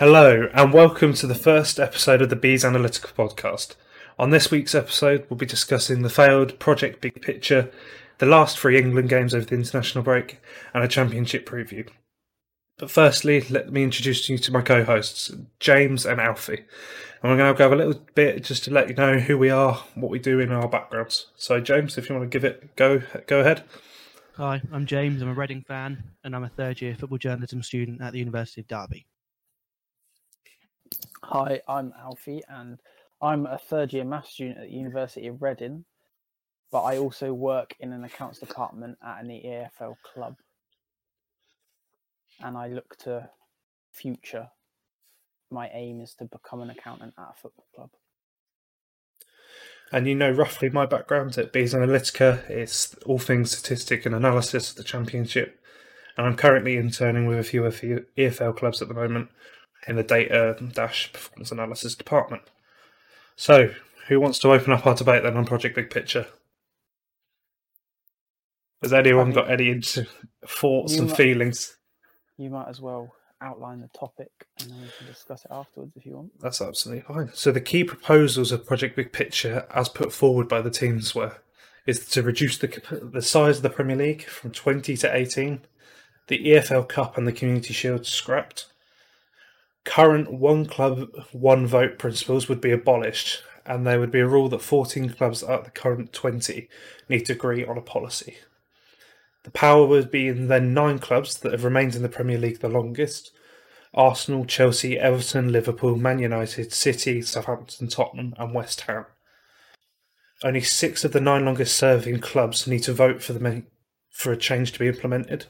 Hello, and welcome to the first episode of the Bees Analytica Podcast. On this week's episode, we'll be discussing the failed Project Big Picture, the last three England games over the international break, and a championship preview. But firstly, let me introduce you to my co hosts, James and Alfie. And we're going to go a little bit just to let you know who we are, what we do in our backgrounds. So, James, if you want to give it go, go ahead. Hi, I'm James. I'm a Reading fan, and I'm a third year football journalism student at the University of Derby. Hi, I'm Alfie, and I'm a third year maths student at the University of Reading, but I also work in an accounts department at an EFL club. And I look to future. My aim is to become an accountant at a football club. And you know roughly my background at Bees Analytica. It's all things statistic and analysis of the championship. And I'm currently interning with a few EFL clubs at the moment in the data dash performance analysis department. So, who wants to open up our debate then on Project Big Picture? Has anyone got any thoughts and might, feelings? You might as well outline the topic and then we can discuss it afterwards if you want. That's absolutely fine. So, the key proposals of Project Big Picture, as put forward by the teams, were is to reduce the the size of the Premier League from 20 to 18, the EFL Cup and the Community Shield scrapped, current one club, one vote principles would be abolished, and there would be a rule that 14 clubs out of the current 20 need to agree on a policy. The power would be in then nine clubs that have remained in the Premier League the longest Arsenal, Chelsea, Everton, Liverpool, Man United, City, Southampton, Tottenham, and West Ham. Only six of the nine longest serving clubs need to vote for the for a change to be implemented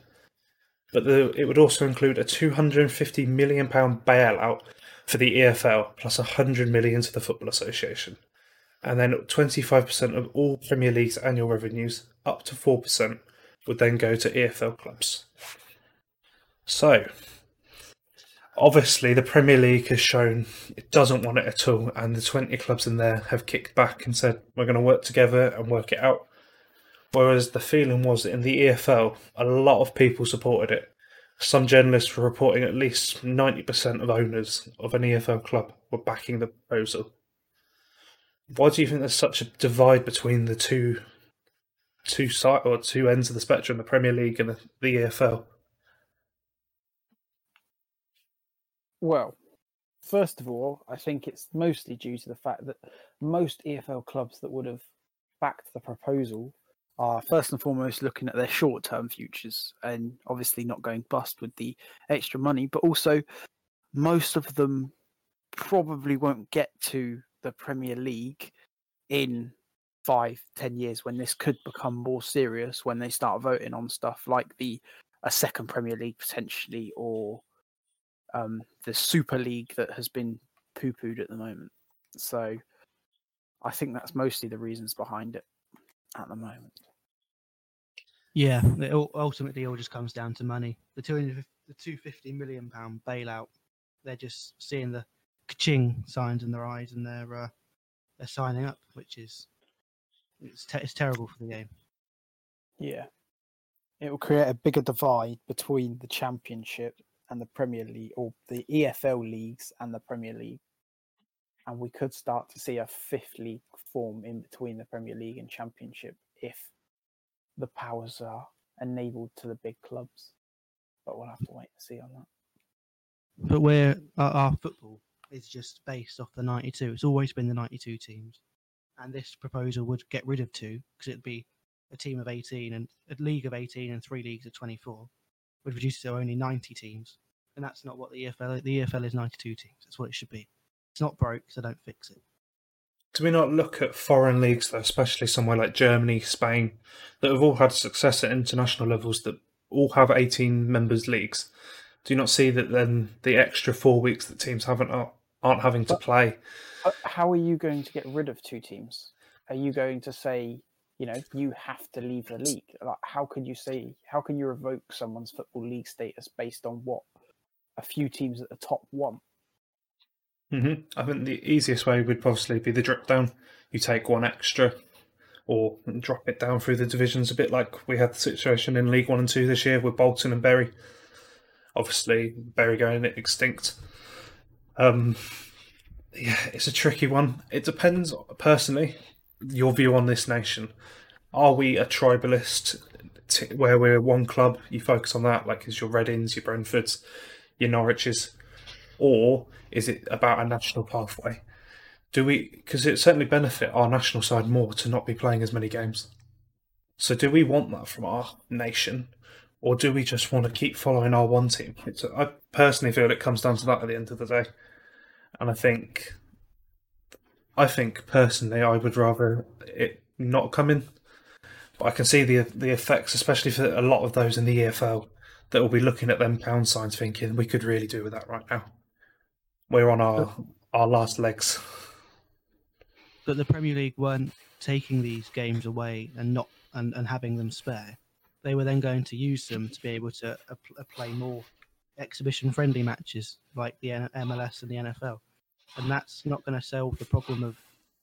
but the, it would also include a 250 million pound bailout for the EFL plus 100 million to the Football Association. And then 25% of all Premier League's annual revenues, up to 4%, would then go to EFL clubs. So, obviously, the Premier League has shown it doesn't want it at all, and the 20 clubs in there have kicked back and said, we're going to work together and work it out. Whereas the feeling was that in the EFL, a lot of people supported it. Some journalists were reporting at least 90% of owners of an EFL club were backing the proposal. Why do you think there's such a divide between the two two side or two ends of the spectrum, the Premier League and the, the EFL? Well, first of all, I think it's mostly due to the fact that most EFL clubs that would have backed the proposal are first and foremost looking at their short term futures and obviously not going bust with the extra money, but also most of them probably won't get to the Premier League in five, ten years when this could become more serious when they start voting on stuff like the a second Premier League potentially or um, the Super League that has been poo pooed at the moment. So I think that's mostly the reasons behind it at the moment. Yeah, it all, ultimately all just comes down to money. The two the two fifty million pound bailout. They're just seeing the ka-ching signs in their eyes, and they're uh, they're signing up, which is it's te- it's terrible for the game. Yeah, it will create a bigger divide between the Championship and the Premier League, or the EFL leagues and the Premier League, and we could start to see a fifth league form in between the Premier League and Championship if the powers are enabled to the big clubs. But we'll have to wait and see on that. But where our, our football is just based off the 92. It's always been the 92 teams. And this proposal would get rid of two because it'd be a team of 18 and a league of 18 and three leagues of 24 would reduce it to only 90 teams. And that's not what the EFL the EFL is 92 teams. That's what it should be. It's not broke, so don't fix it do we not look at foreign leagues, though, especially somewhere like Germany, Spain, that have all had success at international levels that all have 18 members leagues? Do you not see that then the extra four weeks that teams haven't aren't having to play? How are you going to get rid of two teams? Are you going to say, you know, you have to leave the league? Like, how could you say, how can you revoke someone's football league status based on what a few teams at the top want? Mm-hmm. I think the easiest way would possibly be the drop down. You take one extra or drop it down through the divisions a bit like we had the situation in League One and Two this year with Bolton and Bury. Obviously, Bury going extinct. Um, yeah, it's a tricky one. It depends, personally, your view on this nation. Are we a tribalist t- where we're one club? You focus on that, like is your Readings, your Brentfords, your Norwiches, or is it about a national pathway? Do we? Because it certainly benefit our national side more to not be playing as many games. So, do we want that from our nation, or do we just want to keep following our one team? It's, I personally feel it comes down to that at the end of the day, and I think, I think personally, I would rather it not come in, but I can see the the effects, especially for a lot of those in the EFL that will be looking at them pound signs, thinking we could really do with that right now. We're on our our last legs. But the Premier League weren't taking these games away and not and, and having them spare. They were then going to use them to be able to uh, play more exhibition friendly matches like the N- MLS and the NFL. And that's not going to solve the problem of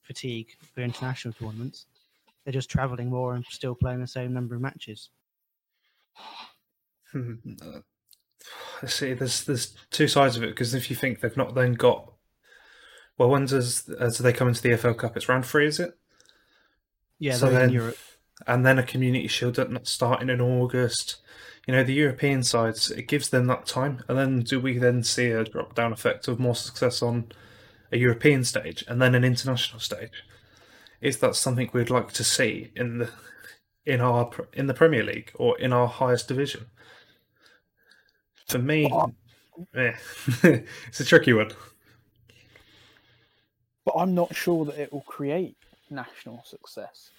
fatigue for international tournaments. They're just travelling more and still playing the same number of matches. Uh, see, there's there's two sides of it because if you think they've not then got, well, when does as they come into the EFL Cup? It's round three, is it? Yeah, So they're in then- Europe. And then a Community Shield not starting in August. You know, the European sides it gives them that time, and then do we then see a drop down effect of more success on a European stage and then an international stage? Is that something we'd like to see in the in our in the Premier League or in our highest division? For me, Well, eh, it's a tricky one. but I'm not sure that it will create national success.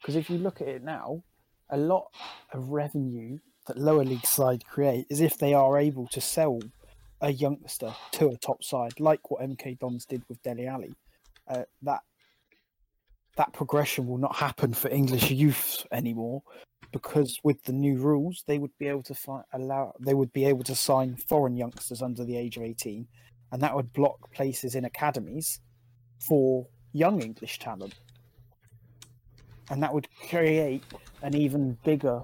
Because if you look at it now, a lot of revenue that lower league side create is if they are able to sell a youngster to a top side, like what MK Dons did with Dele Alli. Uh, that that progression will not happen for English youth anymore because with the new rules, they would be able to fi- allow they would be able to sign foreign youngsters under the age of eighteen, and that would block places in academies for young English talent. And that would create an even bigger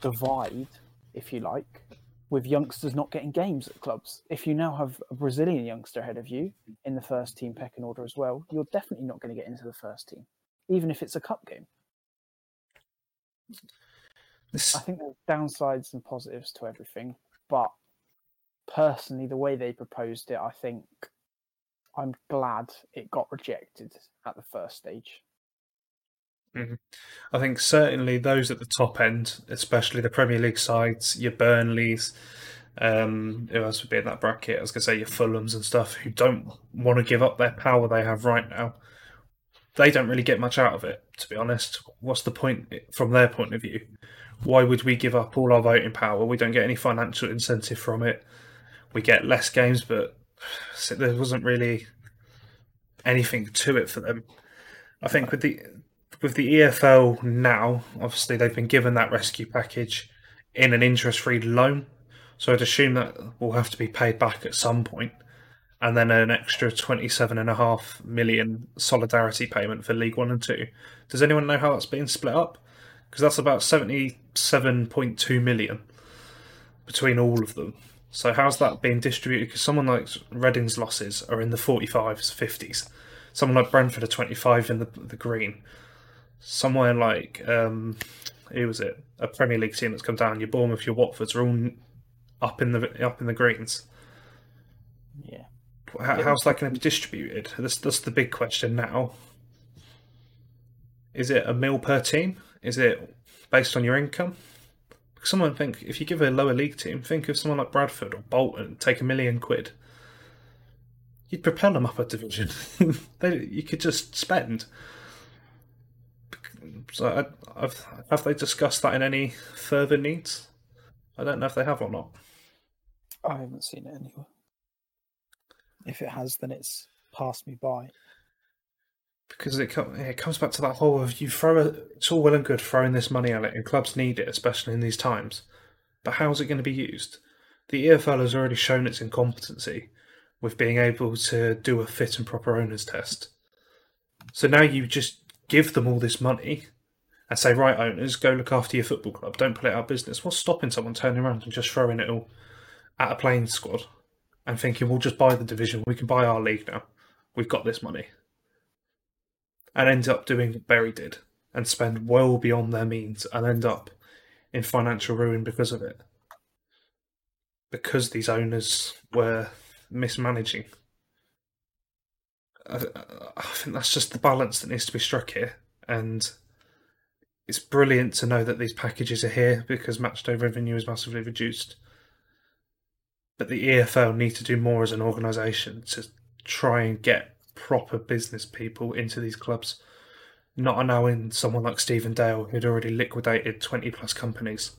divide, if you like, with youngsters not getting games at clubs. If you now have a Brazilian youngster ahead of you in the first team pecking order as well, you're definitely not going to get into the first team, even if it's a cup game. This, I think there's downsides and positives to everything, but personally, the way they proposed it, I think I'm glad it got rejected at the first stage. I think certainly those at the top end, especially the Premier League sides, your Burnleys, um, who else would be in that bracket? I was going to say your Fulhams and stuff, who don't want to give up their power they have right now. They don't really get much out of it, to be honest. What's the point from their point of view? Why would we give up all our voting power? We don't get any financial incentive from it. We get less games, but there wasn't really anything to it for them. I think with the with the EFL now, obviously they've been given that rescue package in an interest-free loan, so I'd assume that will have to be paid back at some point, and then an extra twenty-seven and a half million solidarity payment for League One and Two. Does anyone know how that's been split up? Because that's about seventy-seven point two million between all of them. So how's that being distributed? Because someone like Reading's losses are in the forty-fives, fifties. Someone like Brentford are twenty-five in the the green somewhere like um, who was it? A Premier League team that's come down. Your Bournemouth, your Watfords are all up in the up in the greens. How, how's that going to be distributed? That's that's the big question now. Is it a mil per team? Is it based on your income? Because someone think if you give a lower league team, think of someone like Bradford or Bolton, take a million quid. You'd propel them up a division. they, you could just spend. So I, I've, have they discussed that in any further needs? I don't know if they have or not. I haven't seen it anywhere. If it has, then it's passed me by. because it it comes back to that whole of you throw a, it's all well and good throwing this money at it, and clubs need it, especially in these times. But how's it going to be used? The EFL has already shown its incompetency with being able to do a fit and proper owners test. So now you just give them all this money and say, right, owners, go look after your football club. Don't put it out of business. What's stopping someone turning around and just throwing it all at a playing squad and thinking we'll just buy the division, we can buy our league now. We've got this money. And end up doing what Bury did and spend well beyond their means and end up in financial ruin because of it. Because these owners were mismanaging. I, I think that's just the balance that needs to be struck here. And it's brilliant to know that these packages are here because matchday revenue is massively reduced. But the EFL need to do more as an organisation to try and get proper business people into these clubs, not allowing someone like Stephen Dale, who'd already liquidated 20 plus companies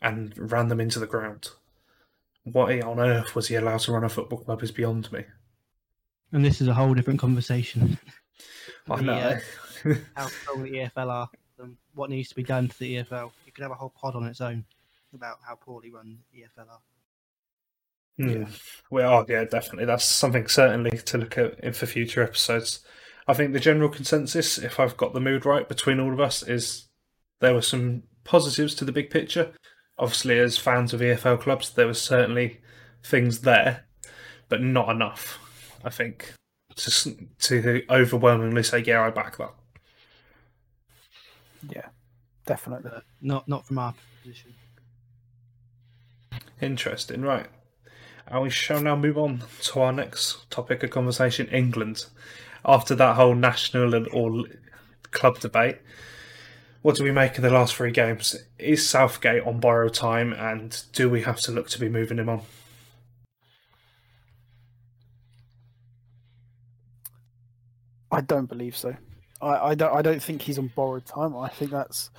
and ran them into the ground. Why on earth was he allowed to run a football club is beyond me. And this is a whole different conversation. I The, know. uh, how strong the EFL are and what needs to be done to the EFL. You could have a whole pod on its own about how poorly run the EFL are. Hmm. We are, yeah, definitely. That's something certainly to look at in for future episodes. I think the general consensus, if I've got the mood right between all of us, is there were some positives to the big picture. Obviously, as fans of EFL clubs, there were certainly things there, but not enough. I think to to overwhelmingly say, yeah, I back that. Yeah, definitely. But not not from our position. Interesting, right. And we shall now move on to our next topic of conversation England. After that whole national and all club debate, what do we make of the last three games? Is Southgate on borrowed time and do we have to look to be moving him on? I don't believe so. I, I don't. I don't think he's on borrowed time. I think that's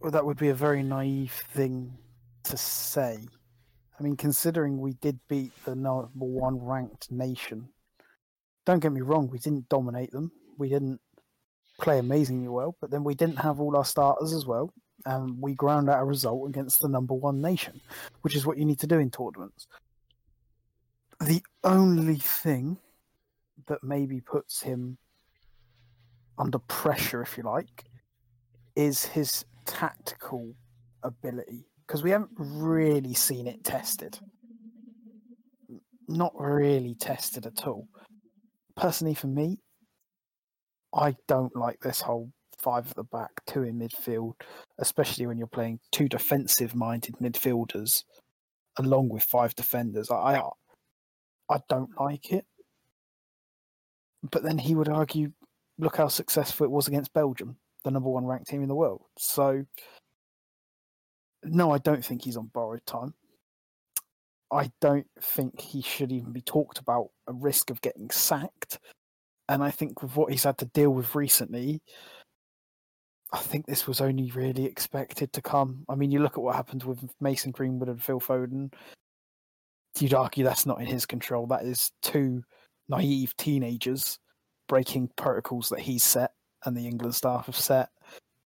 well, that would be a very naive thing to say. I mean, considering we did beat the number one ranked nation. Don't get me wrong. We didn't dominate them. We didn't play amazingly well, but then we didn't have all our starters as well, and we ground out a result against the number one nation, which is what you need to do in tournaments. The only thing that maybe puts him under pressure, if you like, is his tactical ability. Because we haven't really seen it tested. Not really tested at all. Personally, for me, I don't like this whole five at the back, two in midfield, especially when you're playing two defensive minded midfielders along with five defenders. I, I I don't like it but then he would argue, look how successful it was against Belgium, the number one ranked team in the world. So, no, I don't think he's on borrowed time. I don't think he should even be talked about a risk of getting sacked. And I think with what he's had to deal with recently, I think this was only really expected to come. I mean, you look at what happened with Mason Greenwood and Phil Foden. You'd argue that's not in his control. That is two naive teenagers breaking protocols that he's set and the England staff have set.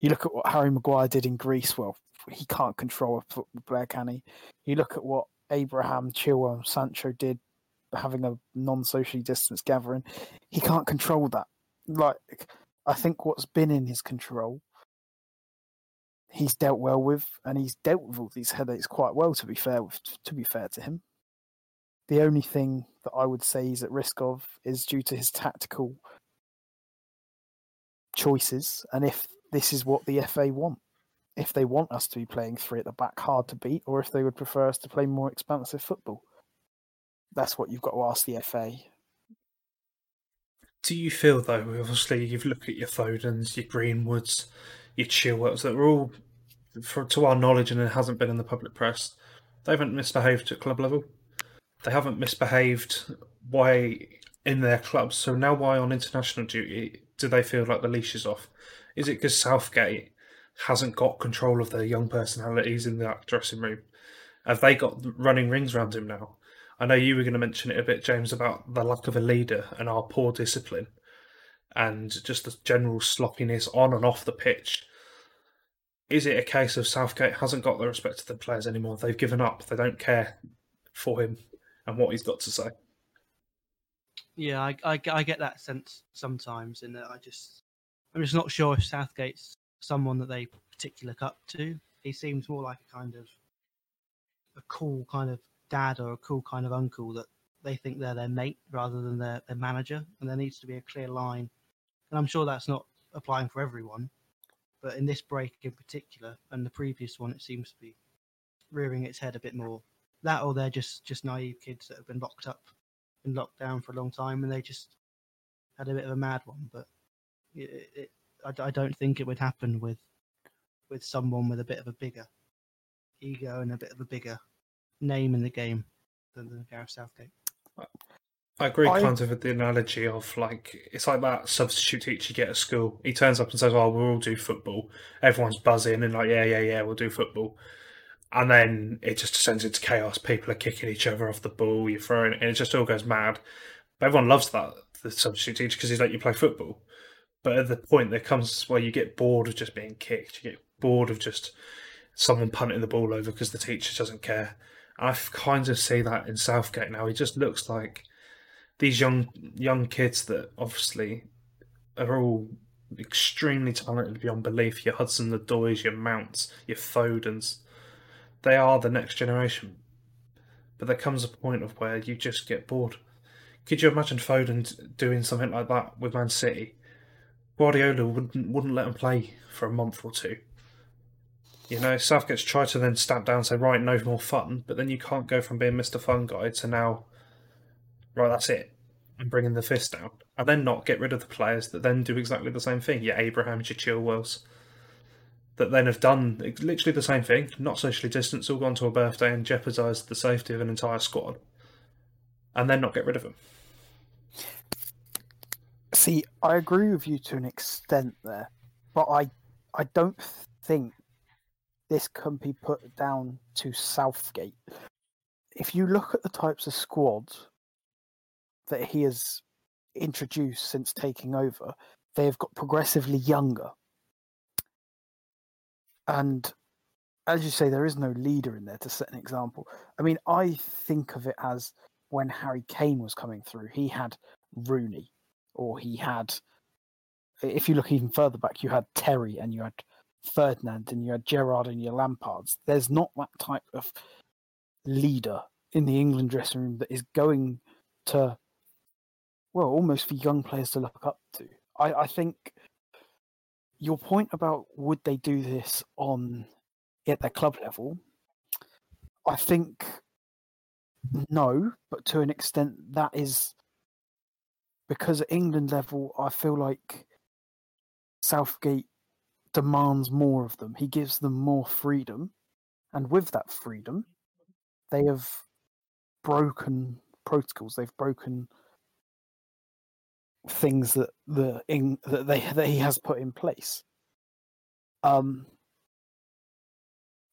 You look at what Harry Maguire did in Greece. Well, he can't control a player, can he? You look at what Abraham, Chilwell, and Sancho did, having a non-socially distanced gathering. He can't control that. Like, I think what's been in his control, he's dealt well with, and he's dealt with all these headaches quite well. To be fair, with, to be fair to him, the only thing that I would say he's at risk of is due to his tactical choices, and if this is what the FA want, if they want us to be playing three at the back, hard to beat, or if they would prefer us to play more expansive football. That's what you've got to ask the FA. Do you feel though, obviously you've looked at your Fodens, your Greenwoods, your Chilwells, that are all, for, to our knowledge, and it hasn't been in the public press, they haven't misbehaved at club level. They haven't misbehaved why in their clubs. So now why on international duty do they feel like the leash is off? Is it because Southgate hasn't got control of their young personalities in that dressing room? Have they got running rings around him now? I know you were going to mention it a bit, James, about the lack of a leader and our poor discipline and just the general sloppiness on and off the pitch. Is it a case of Southgate hasn't got the respect of the players anymore? They've given up. They don't care for him and what he's got to say. Yeah, I, I, I get that sense sometimes, in that I just I'm just not sure if Southgate's someone that they particularly look up to. He seems more like a kind of a cool kind of dad or a cool kind of uncle that they think they're their mate rather than their, their manager, and there needs to be a clear line. And I'm sure that's not applying for everyone, but in this break in particular, and the previous one, it seems to be rearing its head a bit more. That or they're just just naive kids that have been locked up, and locked down for a long time, and they just had a bit of a mad one. But it, it, I, I don't think it would happen with with someone with a bit of a bigger ego and a bit of a bigger name in the game than, than Gareth Southgate. I agree I- kind of with the analogy of like it's like that substitute teacher you get at school. He turns up and says, "Oh, we'll all do football." Everyone's buzzing and like, "Yeah, yeah, yeah, we'll do football." And then it just descends into chaos. People are kicking each other off the ball. You're throwing it, and it just all goes mad. But everyone loves that the substitute teacher because he's like you play football. But at the point there comes where you get bored of just being kicked. You get bored of just someone punting the ball over because the teacher doesn't care. I kind of see that in Southgate now. He just looks like these young young kids that obviously are all extremely talented beyond belief. Your Hudson-Odois, your Mounts, your Fodens. They are the next generation. But there comes a point of where you just get bored. Could you imagine Foden doing something like that with Man City? Guardiola wouldn't wouldn't let him play for a month or two. You know, Southgate's tried to then stamp down and say, right, no more fun, but then you can't go from being Mr. Fun Guy to now, right, that's it, and bringing the fist down. And then not get rid of the players that then do exactly the same thing. Your Abrahams, your Chilwells, that then have done literally the same thing, not socially distanced, all gone to a birthday and jeopardised the safety of an entire squad, and then not get rid of them. See, I agree with you to an extent there, but I I don't think this can be put down to Southgate. If you look at the types of squads that he has introduced since taking over, they have got progressively younger. And as you say, there is no leader in there to set an example. I mean, I think of it as when Harry Kane was coming through, he had Rooney, or he had, if you look even further back, you had Terry and you had Ferdinand and you had Gerrard and your Lampards. There's not that type of leader in the England dressing room that is going to, well, almost for young players to look up to. I, I think your point about would they do this on at their club level, I think no, but to an extent that is because at England level, I feel like Southgate demands more of them. He gives them more freedom, and with that freedom, they have broken protocols. They've broken things that the in, that they that he has put in place. Um.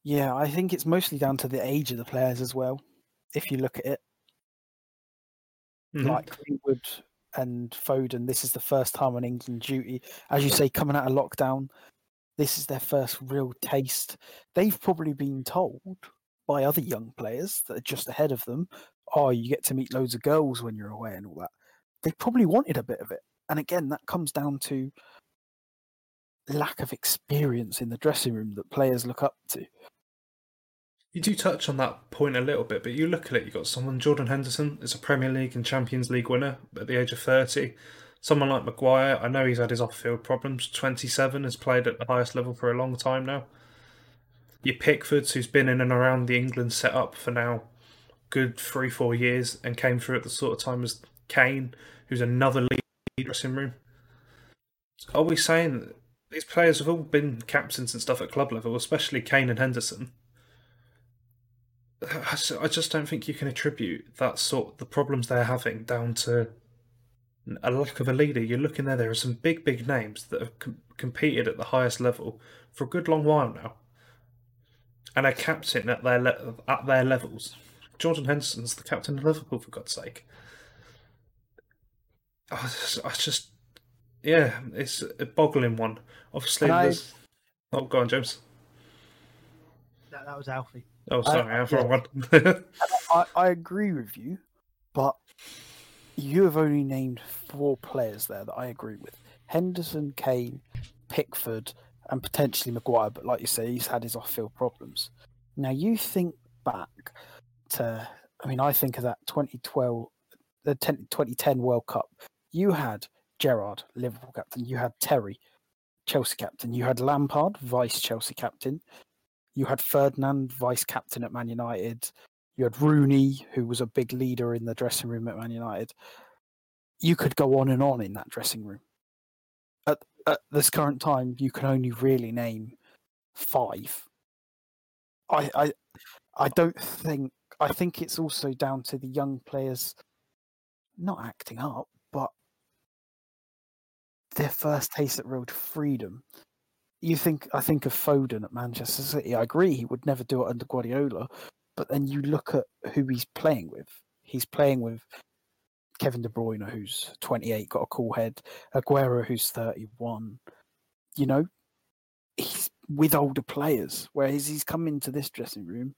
Yeah, I think it's mostly down to the age of the players as well. If you look at it, Mhm. like Greenwood and Foden, this is the first time on England duty. As you say, coming out of lockdown, this is their first real taste. They've probably been told by other young players that are just ahead of them, oh, you get to meet loads of girls when you're away and all that. They probably wanted a bit of it. And again, that comes down to lack of experience in the dressing room that players look up to. You do touch on that point a little bit, but you look at it, you've got someone, Jordan Henderson, is a Premier League and Champions League winner at the age of 30. Someone like Maguire, I know he's had his off field problems, 27, has played at the highest level for a long time now. Your Pickfords, who's been in and around the England setup for now good three, four years and came through at the sort of time as Kane, who's another lead dressing room. Are we saying these players have all been captains and stuff at club level, especially Kane and Henderson? I just don't think you can attribute that sort the problems they're having down to a lack of a leader. You're looking there; there are some big, big names that have com- competed at the highest level for a good long while now, and are captain at their le- at their levels. Jordan Henderson's the captain of Liverpool, for God's sake. I just, I just yeah, it's a boggling one. Obviously, I- there's. Oh, go on, James. That, that was Alfie. Oh, sorry, I, have yeah. I, I agree with you, but you have only named four players there that I agree with Henderson, Kane, Pickford, and potentially Maguire. But like you say, he's had his off field problems. Now, you think back to I mean, I think of that 2012, the 10, 2010 World Cup. You had Gerrard, Liverpool captain. You had Terry, Chelsea captain. You had Lampard, vice Chelsea captain. You had Ferdinand, vice captain at Man United. You had Rooney, who was a big leader in the dressing room at Man United. You could go on and on in that dressing room. At, at this current time, you can only really name five. I, I, I don't think. I think it's also down to the young players not acting up, but their first taste at real freedom. You think I think of Foden at Manchester City. I agree he would never do it under Guardiola, but then you look at who he's playing with. He's playing with Kevin De Bruyne, who's 28, got a cool head. Aguero, who's 31. You know, he's with older players, whereas he's come into this dressing room,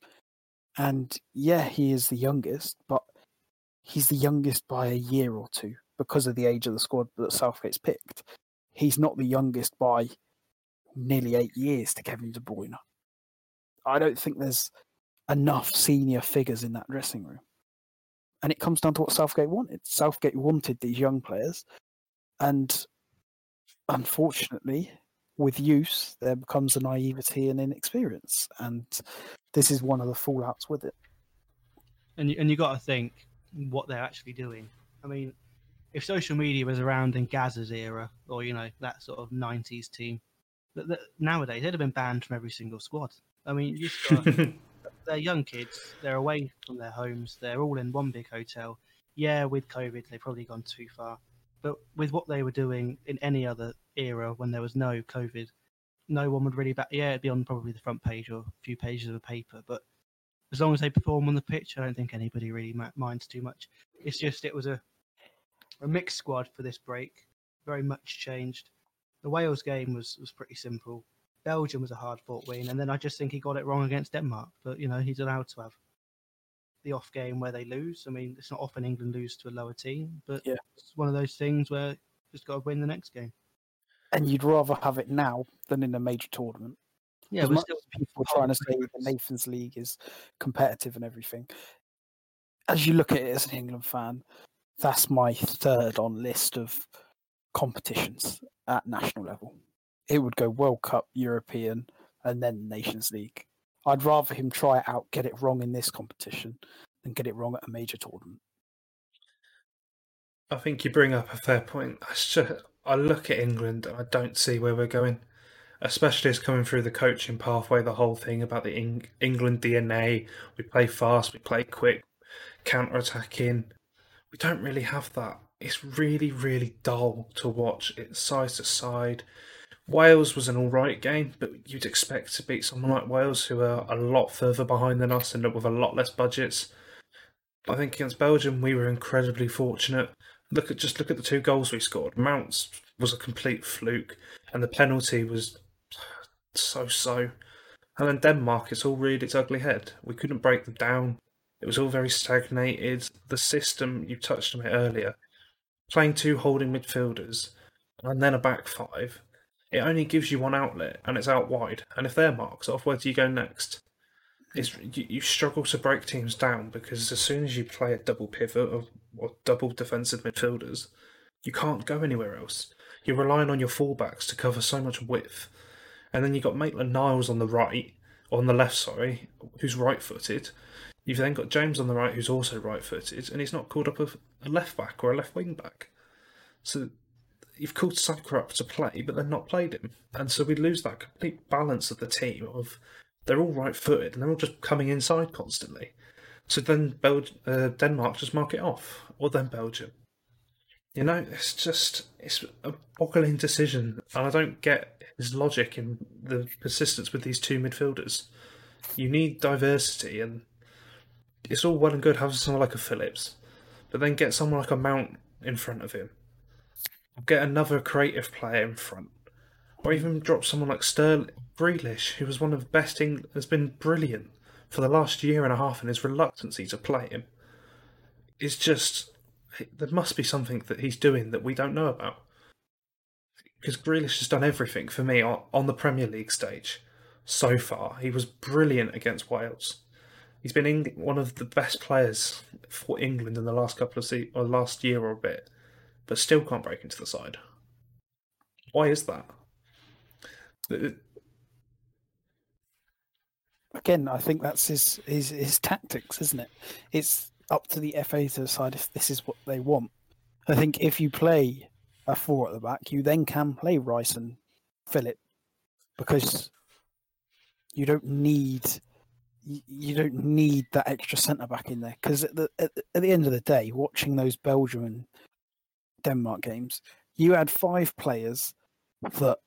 and yeah, he is the youngest, but he's the youngest by a year or two because of the age of the squad that Southgate's picked. He's not the youngest by nearly eight years to Kevin De Bruyne. I don't think there's enough senior figures in that dressing room. And it comes down to what Southgate wanted. Southgate wanted these young players. And unfortunately, with use, there becomes a naivety and inexperience. And this is one of the fallouts with it. And you, and you got to think what they're actually doing. I mean, if social media was around in Gazza's era, or you know that sort of '90s team, that, that nowadays they'd have been banned from every single squad. I mean, you got, they're young kids. They're away from their homes. They're all in one big hotel. Yeah, with COVID, they've probably gone too far. But with what they were doing in any other era when there was no COVID, no one would really back. Yeah, it'd be on probably the front page or a few pages of a paper. But as long as they perform on the pitch, I don't think anybody really minds too much. It's just it was a a mixed squad for this break, very much changed. The Wales game was was pretty simple. Belgium was a hard fought win, and then I just think he got it wrong against Denmark. But you know, he's allowed to have the off game where they lose. I mean, it's not often England lose to a lower team, but yeah. it's one of those things where you just got to win the next game. And you'd rather have it now than in a major tournament. Yeah, much still people are trying to say the Nations League is competitive and everything. As you look at it as an England fan, that's my third on list of competitions at national level. It would go World Cup, European, and then Nations League. I'd rather him try it out, get it wrong in this competition, than get it wrong at a major tournament. I think you bring up a fair point. I, just, I look at England and I don't see where we're going, especially as coming through the coaching pathway, the whole thing about the Eng- England DNA. We play fast, we play quick, counter attacking we don't really have that. It's really, really dull to watch. It's side to side. Wales was an all right game, but you'd expect to beat someone like Wales, who are a lot further behind than us and with a lot less budgets. I think against Belgium, we were incredibly fortunate. Look at just look at the two goals we scored. Mounts was a complete fluke, and the penalty was so so. And then Denmark, it's all reared its ugly head. We couldn't break them down. It was all very stagnated. The system, you touched on it earlier, playing two holding midfielders and then a back five, it only gives you one outlet and it's out wide. And if they're marked off, where do you go next? It's, you, you struggle to break teams down because as soon as you play a double pivot or, or double defensive midfielders, you can't go anywhere else. You're relying on your fullbacks to cover so much width. And then you've got Maitland Niles on the right, on the left, sorry, who's right footed, You've then got James on the right, who's also right-footed, and he's not called up a, a left back or a left wing back. So you've called Saka up to play, but then not played him, and so we lose that complete balance of the team. Of they're all right-footed and they're all just coming inside constantly. So then Bel- uh, Denmark just mark it off, or then Belgium. You know, it's just it's a boggling decision, and I don't get his logic in the persistence with these two midfielders. You need diversity, and it's all well and good having someone like a Phillips, but then get someone like a Mount in front of him. Get another creative player in front. Or even drop someone like Sterling Grealish, who was one of the best has been brilliant for the last year and a half, and his reluctancy to play him is just there must be something that he's doing that we don't know about. Because Grealish has done everything for me on, on the Premier League stage so far. He was brilliant against Wales He's been one of the best players for England in the last couple of se- or last year or a bit, but still can't break into the side. Why is that? Again, I think that's his, his his tactics, isn't it? It's up to the FA to decide if this is what they want. I think if you play a four at the back, you then can play Rice and Philip because you don't need you, don't need that extra centre back in there because at the at, at the end of the day, watching those Belgium and Denmark games, you had five players that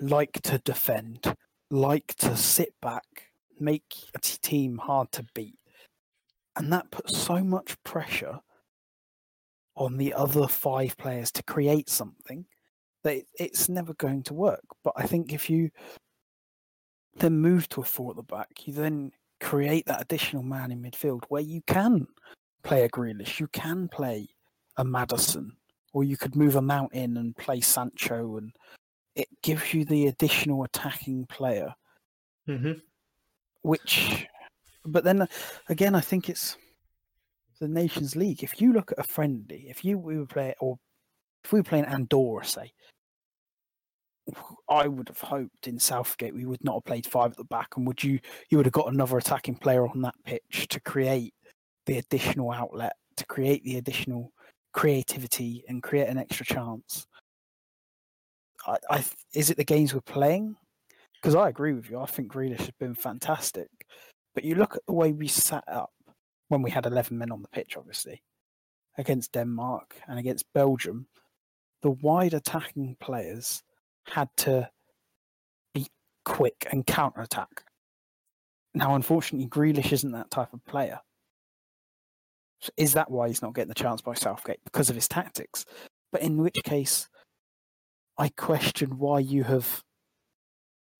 like to defend, like to sit back, make a team hard to beat, and that puts so much pressure on the other five players to create something that it- it's never going to work. But I think if you then move to a four at the back, you then create that additional man in midfield where you can play a Grealish, you can play a Maddison, or you could move a Mount in and play Sancho, and it gives you the additional attacking player. mhm. Which, but then again, I think it's the Nations League. If you look at a friendly, if you we were play or if we were playing Andorra, say, I would have hoped in Southgate we would not have played five at the back, and would you you would have got another attacking player on that pitch to create the additional outlet, to create the additional creativity, and create an extra chance. I, I is it the games we're playing? Because I agree with you. I think Grealish has been fantastic, but you look at the way we sat up when we had eleven men on the pitch, obviously against Denmark and against Belgium. The wide attacking players had to be quick and counter attack. Now, unfortunately, Grealish isn't that type of player. So is that why he's not getting the chance by Southgate? Because of his tactics? But in which case, I question why you have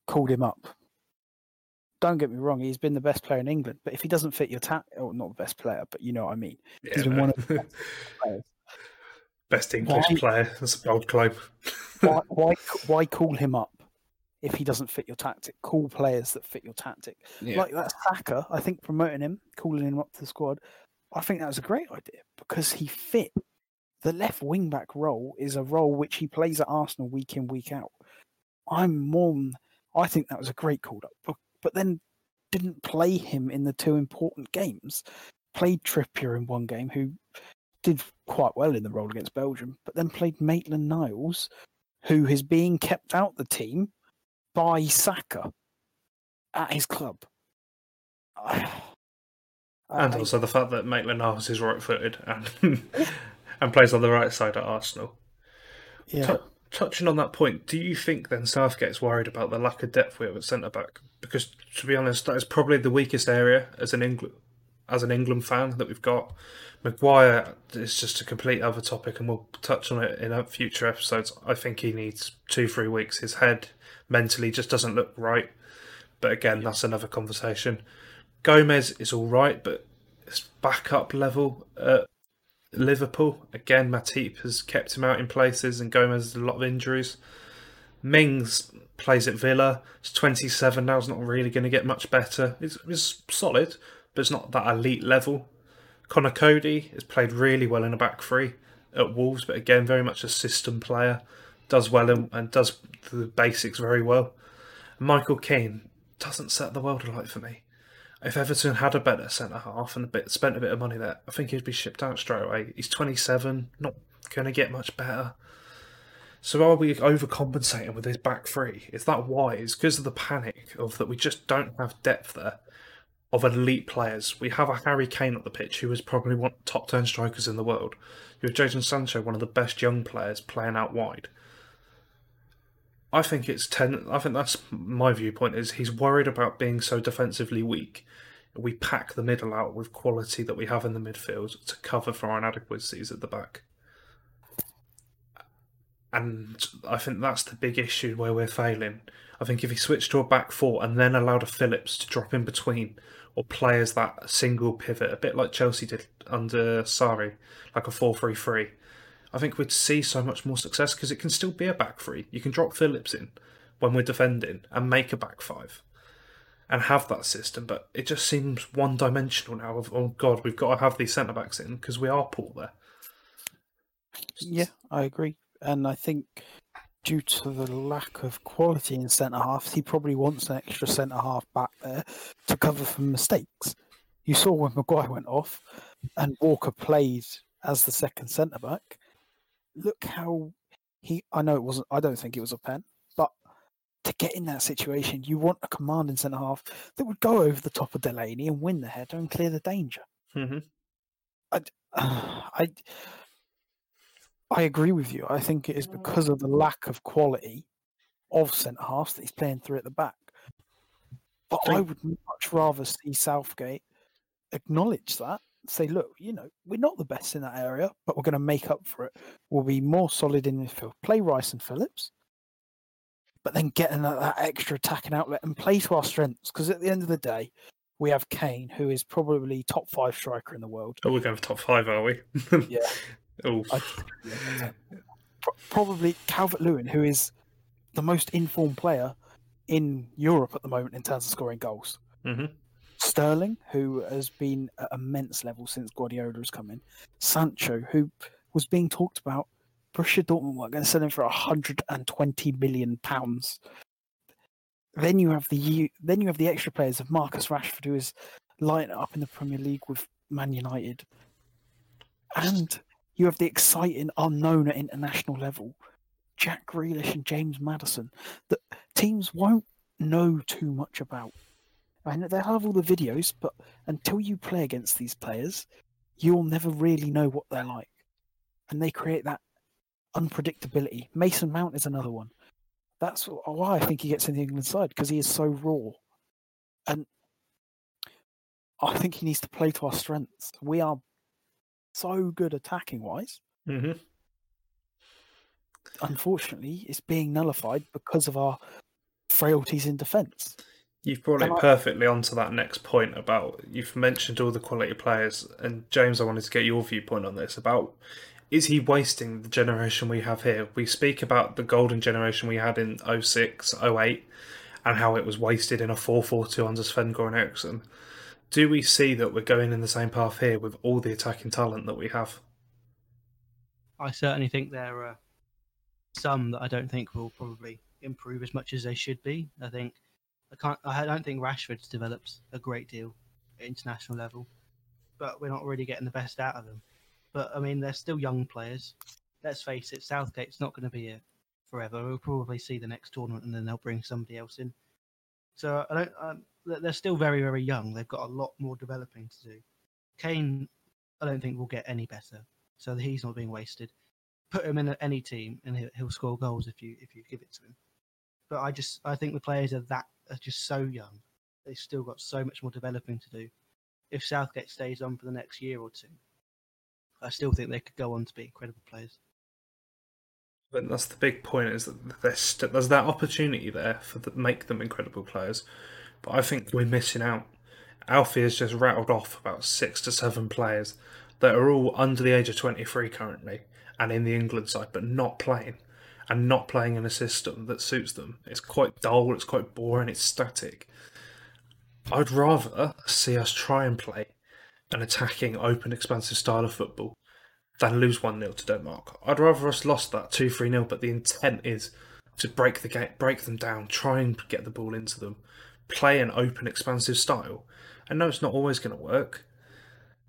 called him up. Don't get me wrong, he's been the best player in England, but if he doesn't fit your tact, or not the best player, but you know what I mean. Yeah, He's been one of the best players. best English Why- player. That's a bold claim. Why, why why call him up if he doesn't fit your tactic? Call players that fit your tactic. Yeah. Like that Saka, I think promoting him, calling him up to the squad, I think that was a great idea because he fit. The left wing back role is a role which he plays at Arsenal week in week out. I'm more. I think that was a great call up, but, but then didn't play him in the two important games. Played Trippier in one game, who did quite well in the role against Belgium, but then played Maitland Niles, who is being kept out the team by Saka at his club. And I- also the fact that Maitland Niles is right-footed and and plays on the right side at Arsenal. yeah, Tou- touching on that point, do you think then Southgate's worried about the lack of depth we have at centre back? Because to be honest, that is probably the weakest area as an England as an England fan that we've got. Maguire is just a complete other topic, and we'll touch on it in future episodes. I think he needs two, three weeks. His head mentally just doesn't look right. But again, that's another conversation. Gomez is all right, but it's backup level at Liverpool. Again, Matip has kept him out in places, and Gomez has a lot of injuries. Mings plays at Villa. It's 27 now. It's not really going to get much better. It's, it's solid, but it's not that elite level. Conor Coady has played really well in a back three at Wolves, but again, very much a system player. Does well in, and does the basics very well. Michael Keane doesn't set the world alight for me. If Everton had a better centre half and a bit spent a bit of money there, I think he'd be shipped out straight away. He's 27, not going to get much better. So are we overcompensating with his back three? Is that wise? Because of the panic of that we just don't have depth there of elite players. We have a Harry Kane at the pitch who is probably one top ten strikers in the world. You have Jadon Sancho, one of the best young players, playing out wide. I think it's ten. I think that's my viewpoint. Is he's worried about being so defensively weak. We pack the middle out with quality that we have in the midfield to cover for our inadequacies at the back. And I think that's the big issue where we're failing. I think if he switched to a back four and then allowed a Phillips to drop in between or play as that single pivot, a bit like Chelsea did under Sarri, like a 4 3 3, I think we'd see so much more success because it can still be a back three. You can drop Phillips in when we're defending and make a back five. and have that system, but it just seems one dimensional now. Of oh god, we've got to have these centre backs in because we are poor there. Yeah, I agree, and I think due to the lack of quality in centre halves, he probably wants an extra centre half back there to cover for mistakes. You saw when Maguire went off and Walker played as the second centre back. Look how he. I know it wasn't. I don't think it was a pen, but to get in that situation, you want a commanding centre half that would go over the top of Delaney and win the header and clear the danger. Mm-hmm. I, I, I agree with you. I think it is mm. because of the lack of quality of centre halves that he's playing through at the back. But I would much rather see Southgate acknowledge that, say, look, you know, we're not the best in that area, but we're going to make up for it. We'll be more solid in midfield. Play Rice and Phillips, but then get that, that extra attacking outlet and play to our strengths. Because at the end of the day, we have Kane, who is probably top five striker in the world. Oh, we're going for top five, are we? Yeah. Oh, Probably Calvert Lewin, who is the most informed player in Europe at the moment in terms of scoring goals. hmm Sterling, who has been at immense level since Guardiola has come in. Sancho, who was being talked about. Borussia Dortmund were going to sell him for 120 million pounds. Then you have the then you have the extra players of Marcus Rashford, who is lighting up in the Premier League with Man United, and you have the exciting unknown at international level, Jack Grealish and James Maddison, that teams won't know too much about. Know they'll have all the videos, but until you play against these players, you'll never really know what they're like. And they create that unpredictability. Mason Mount is another one. That's why I think he gets in the England side because he is so raw. And I think he needs to play to our strengths. We are so good attacking wise. hmm Unfortunately, it's being nullified because of our frailties in defence. You've brought And it I- perfectly onto that next point about you've mentioned all the quality players, and James, I wanted to get your viewpoint on this about is he wasting the generation we have here? We speak about the golden generation we had in 06, 08, and how it was wasted in a 4 4 2 under Sven Goran Eriksson. Do we see that we're going in the same path here with all the attacking talent that we have? I certainly think there are some that I don't think will probably improve as much as they should be. I think I can't. I don't think Rashford's developed a great deal at international level, but we're not really getting the best out of them. But I mean, they're still young players. Let's face it, Southgate's not going to be here forever. We'll probably see the next tournament, and then they'll bring somebody else in. So I don't. Um, they're they're still very, very young. They've got a lot more developing to do. Kane, I don't think will get any better. So he's not being wasted put him in any team and he'll, he'll score goals if you if you give it to him. But I just I think the players are that are just so young. They've still got so much more developing to do. If Southgate stays on for the next year or two, I still think they could go on to be incredible players. But that's the big point is that there's, st- there's that opportunity there for the, make them incredible players. But I think we're missing out. Alfie has just rattled off about six to seven players that are all under the age of 23 currently and in the England side, but not playing and not playing in a system that suits them. It's quite dull, it's quite boring, it's static. I'd rather see us try and play an attacking, open, expansive style of football than lose 1 0 to Denmark. I'd rather us lost that 2 3 0, but the intent is to break the game, break them down, try and get the ball into them, play an open, expansive style. I know it's not always going to work,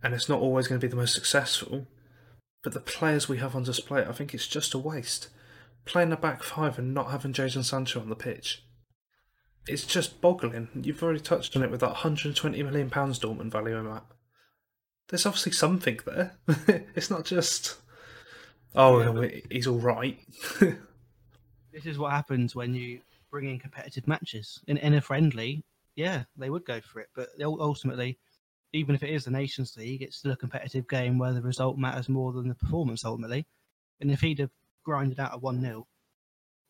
and it's not always going to be the most successful, but the players we have on display, I think it's just a waste. Playing a back five and not having Jadon Sancho on the pitch. It's just boggling. You've already touched on it with that 120 million pounds Dortmund value that. There's obviously something there. it's not just, oh, Yeah, but- he's all right. This is what happens when you bring in competitive matches. In in a friendly, yeah, they would go for it, but ultimately, even if it is the Nations League, it's still a competitive game where the result matters more than the performance ultimately. And if he'd have grinded out a one 0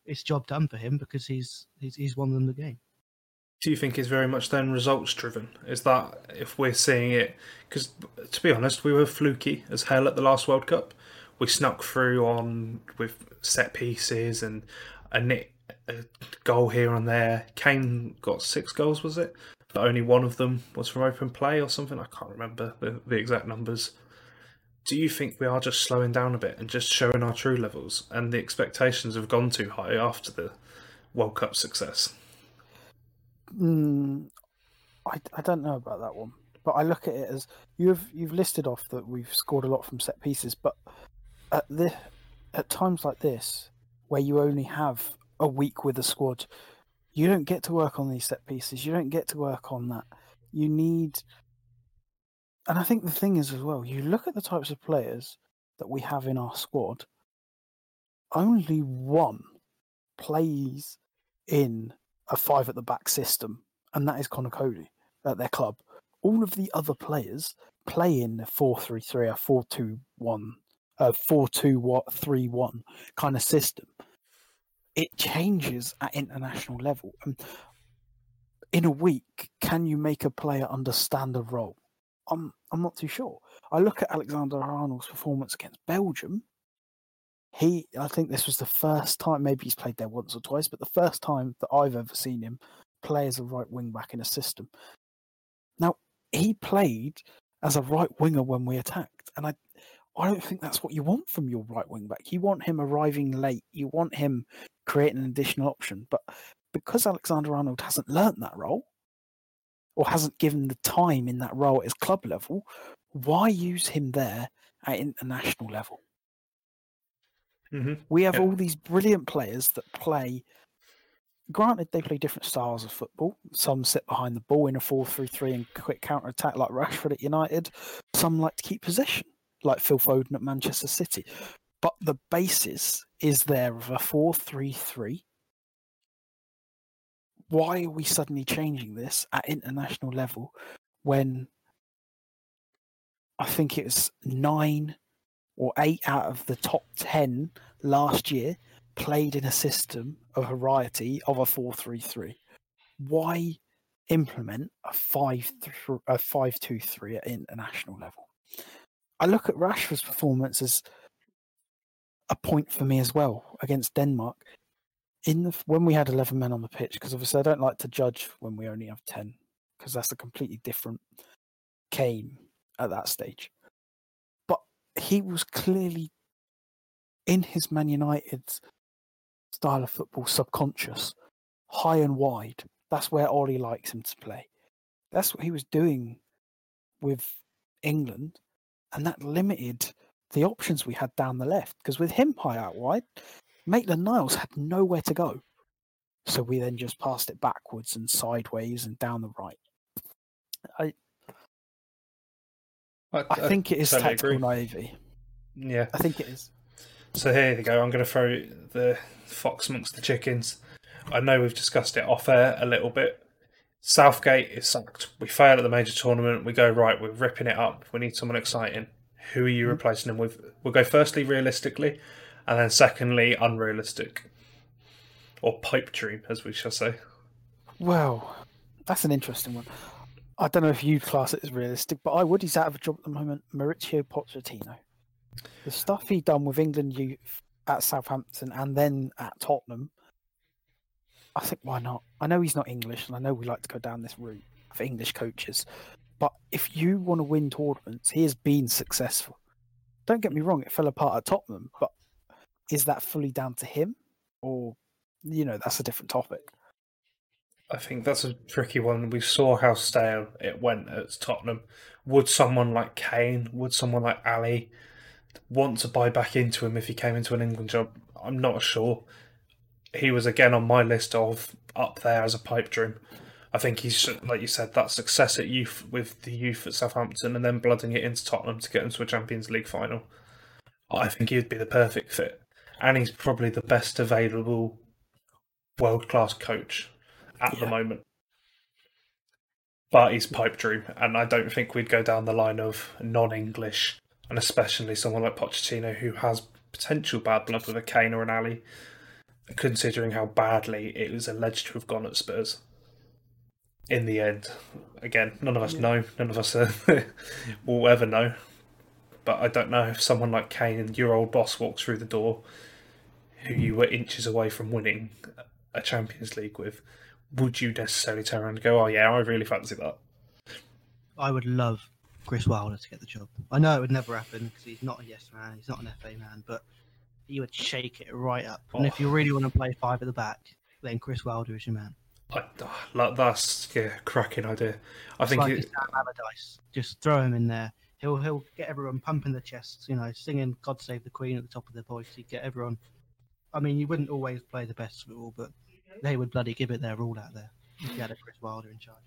it's job done for him because he's he's he's won them the game. Do you think it's very much then results driven? Is that if we're seeing it? Because to be honest, we were fluky as hell at the last World Cup. We snuck through on with set pieces and a, nit, a goal here and there. Kane got six goals, was it? but only one of them was from open play or something. I can't remember the, the exact numbers. Do you think we are just slowing down a bit and just showing our true levels, and the expectations have gone too high after the World Cup success? Mm, I, I don't know about that one, but I look at it as you've you've listed off that we've scored a lot from set pieces, but at the at times like this, where you only have a week with a squad, you don't get to work on these set pieces. You don't get to work on that. You need, and I think the thing is as well. You look at the types of players that we have in our squad. Only one plays in a five at the back system, and that is Conor Coady at their club. All of the other players play in a 4 3 3, a 4 2 1, a 4 2 3 1 kind of system. It changes at international level. And in a week, can you make a player understand a role? I'm, I'm not too sure. I look at Alexander Arnold's performance against Belgium. He, I think this was the first time, maybe he's played there once or twice, but the first time that I've ever seen him play as a right wing back in a system. Now, he played as a right winger when we attacked, and I, I don't think that's what you want from your right wing back. You want him arriving late. You want him creating an additional option. But because Alexander Arnold hasn't learnt that role, or hasn't given the time in that role at his club level, why use him there at international level? Mm-hmm. We have Yeah. all these brilliant players that play. Granted, they play different styles of football. Some sit behind the ball in a 4 3 3 and quick counter attack, like Rashford at United. Some like to keep possession, like Phil Foden at Manchester City. But the basis is there of a 4 3 3. Why are we suddenly changing this at international level when I think it's nine or eight out of the top 10 last year played in a system of variety of a 4-3-3 why implement a 5 a 5-2-3 at international level? I look at rashford's performance as a point for me as well against denmark. In the when we had 11 men on the pitch because obviously i don't like to judge when we only have 10 because that's a completely different game at that stage he was clearly in his Man United style of football subconscious, high and wide. That's where Ollie likes him to play. That's what he was doing with England, and that limited the options we had down the left. Because with him high out wide, Maitland Niles had nowhere to go. So we then just passed it backwards and sideways and down the right. I, I think it is totally tactical agree. naivety. Yeah. I think it is. So here you go. I'm going to throw the fox amongst the chickens. I know we've discussed it off air a little bit. Southgate is sacked. We fail at the major tournament. We go right. We're ripping it up. We need someone exciting. Who are you Mm-hmm. replacing him with? We'll go firstly realistically, and then secondly unrealistic, or pipe dream, as we shall say. Well, that's an interesting one. I don't know if you'd class it as realistic, but I would. He's out of a job at the moment. Mauricio Pochettino. The stuff he done with England youth at Southampton and then at Tottenham, I think why not? I know he's not English, and I know we like to go down this route for English coaches. But if you want to win tournaments, he has been successful. Don't get me wrong; it fell apart at Tottenham, but is that fully down to him, or you know, that's a different topic. I think that's a tricky one. We saw how stale it went at Tottenham. Would someone like Kane, would someone like Alli want to buy back into him if he came into an England job? I'm not sure. He was again on my list of up there as a pipe dream. I think he's like you said that success at youth with the youth at Southampton and then blooding it into Tottenham to get into a Champions League final. I think he'd be the perfect fit, and he's probably the best available world class coach at the moment. But he's pipe dream, and I don't think we'd go down the line of non English, and especially someone like Pochettino who has potential bad blood with a Kane or an Alli, considering how badly it was alleged to have gone at Spurs. In the end, again, none of us know, none of us will ever know. But I don't know if someone like Kane and your old boss walks through the door, who you were inches away from winning a Champions League with, would you necessarily turn around and go, "Oh yeah, I really fancy that"? I would love Chris Wilder to get the job. I know it would never happen because he's not a yes man, he's not an FA man, but he would shake it right up. And if you oh. really want to play five at the back, then Chris Wilder is your man. I, ah, like, that's yeah, cracking idea. I It's think like it, Sam Allardyce. Just throw him in there. He'll he'll get everyone pumping the chests, you know, singing "God Save the Queen" at the top of their voice. He'd get everyone. I mean, you wouldn't always play the best football, but they would bloody give it their all out there if you had a Chris Wilder in charge.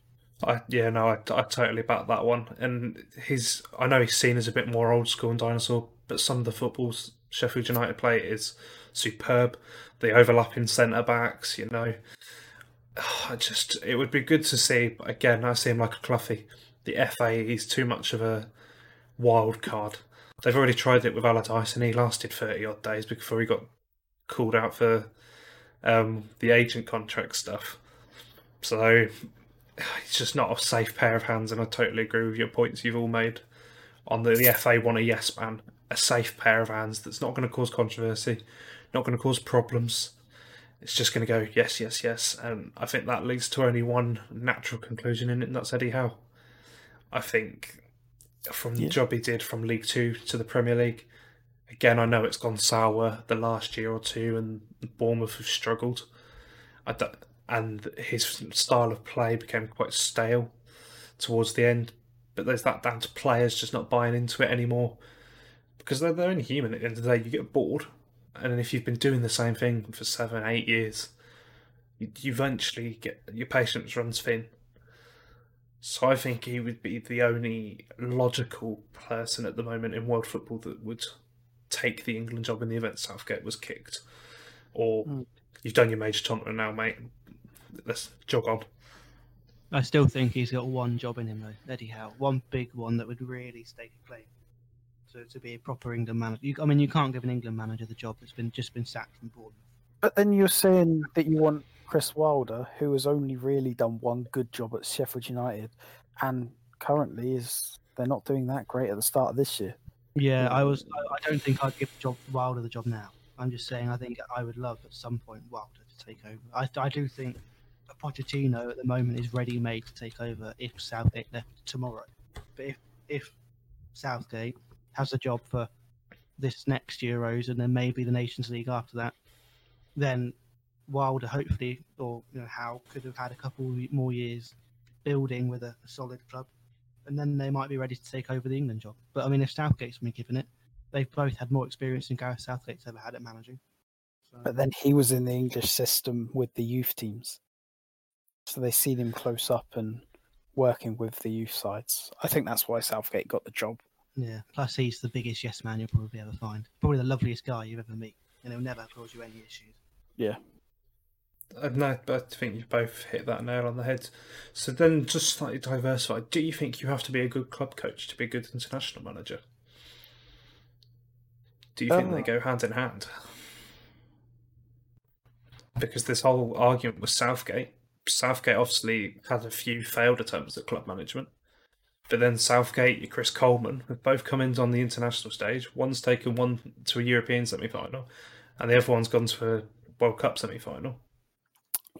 I, yeah, no, I, I totally back that one. And he's, I know he's seen as a bit more old school and dinosaur, but some of the footballs Sheffield United play is superb. The overlapping centre backs, you know, I just it would be good to see. But Again, I see him like a Cloughie. The FA, he's too much of a wild card. They've already tried it with Allardyce, and he lasted thirty odd days before he got called out for um, the agent contract stuff. So it's just not a safe pair of hands, and I totally agree with your points you've all made. On the, the FA want a yes man, a safe pair of hands that's not going to cause controversy, not going to cause problems. It's just going to go yes, yes, yes, and I think that leads to only one natural conclusion in it, and that's Eddie Howe. I think from the Yeah. job he did from League Two to the Premier League, again, I know it's gone sour the last year or two, and Bournemouth have struggled. And his style of play became quite stale towards the end. But there's that down to players just not buying into it anymore because they're, they're only human at the end of the day. You get bored, and if you've been doing the same thing for seven, eight years, you, you eventually get your patience runs thin. So I think he would be the only logical person at the moment in world football that would take the England job in the event Southgate was kicked, or Mm. you've done your major tournament now, mate. Let's jog on. I still think he's got one job in him though, Eddie Howe. One big one that would really stake a claim to, to be a proper England manager. You, I mean, you can't give an England manager the job that's been just been sacked from Bournemouth. But then you're saying that you want Chris Wilder, who has only really done one good job at Sheffield United, and currently is they're not doing that great at the start of this year. Yeah, I was. I, don't think I'd give the job Wilder the job now. I'm just saying I think I would love at some point Wilder to take over. I, I do think a Pochettino at the moment is ready made to take over if Southgate left tomorrow. But if if Southgate has a job for this next Euros and then maybe the Nations League after that, then Wilder hopefully or you know Howe could have had a couple more years building with a solid club and then they might be ready to take over the England job. But I mean, if Southgate's been given it, they've both had more experience than Gareth Southgate's ever had at managing. So, But then he was in the English system with the youth teams, so they seen him close up and working with the youth sides. I think that's why Southgate got the job. yeah. Plus, he's the biggest yes man you'll probably ever find. Probably the loveliest guy you ever meet, and he'll never cause you any issues. Yeah. No, but I think you both hit that nail on the head. So then, just slightly diversified. Do you think you have to be a good club coach to be a good international manager? Do you think they Uh. go hand in hand? Because this whole argument with Southgate, Southgate obviously had a few failed attempts at club management, but then Southgate and Chris Coleman have both come in on the international stage. One's taken one to a European semi final, and the other one's gone to a World Cup semi final.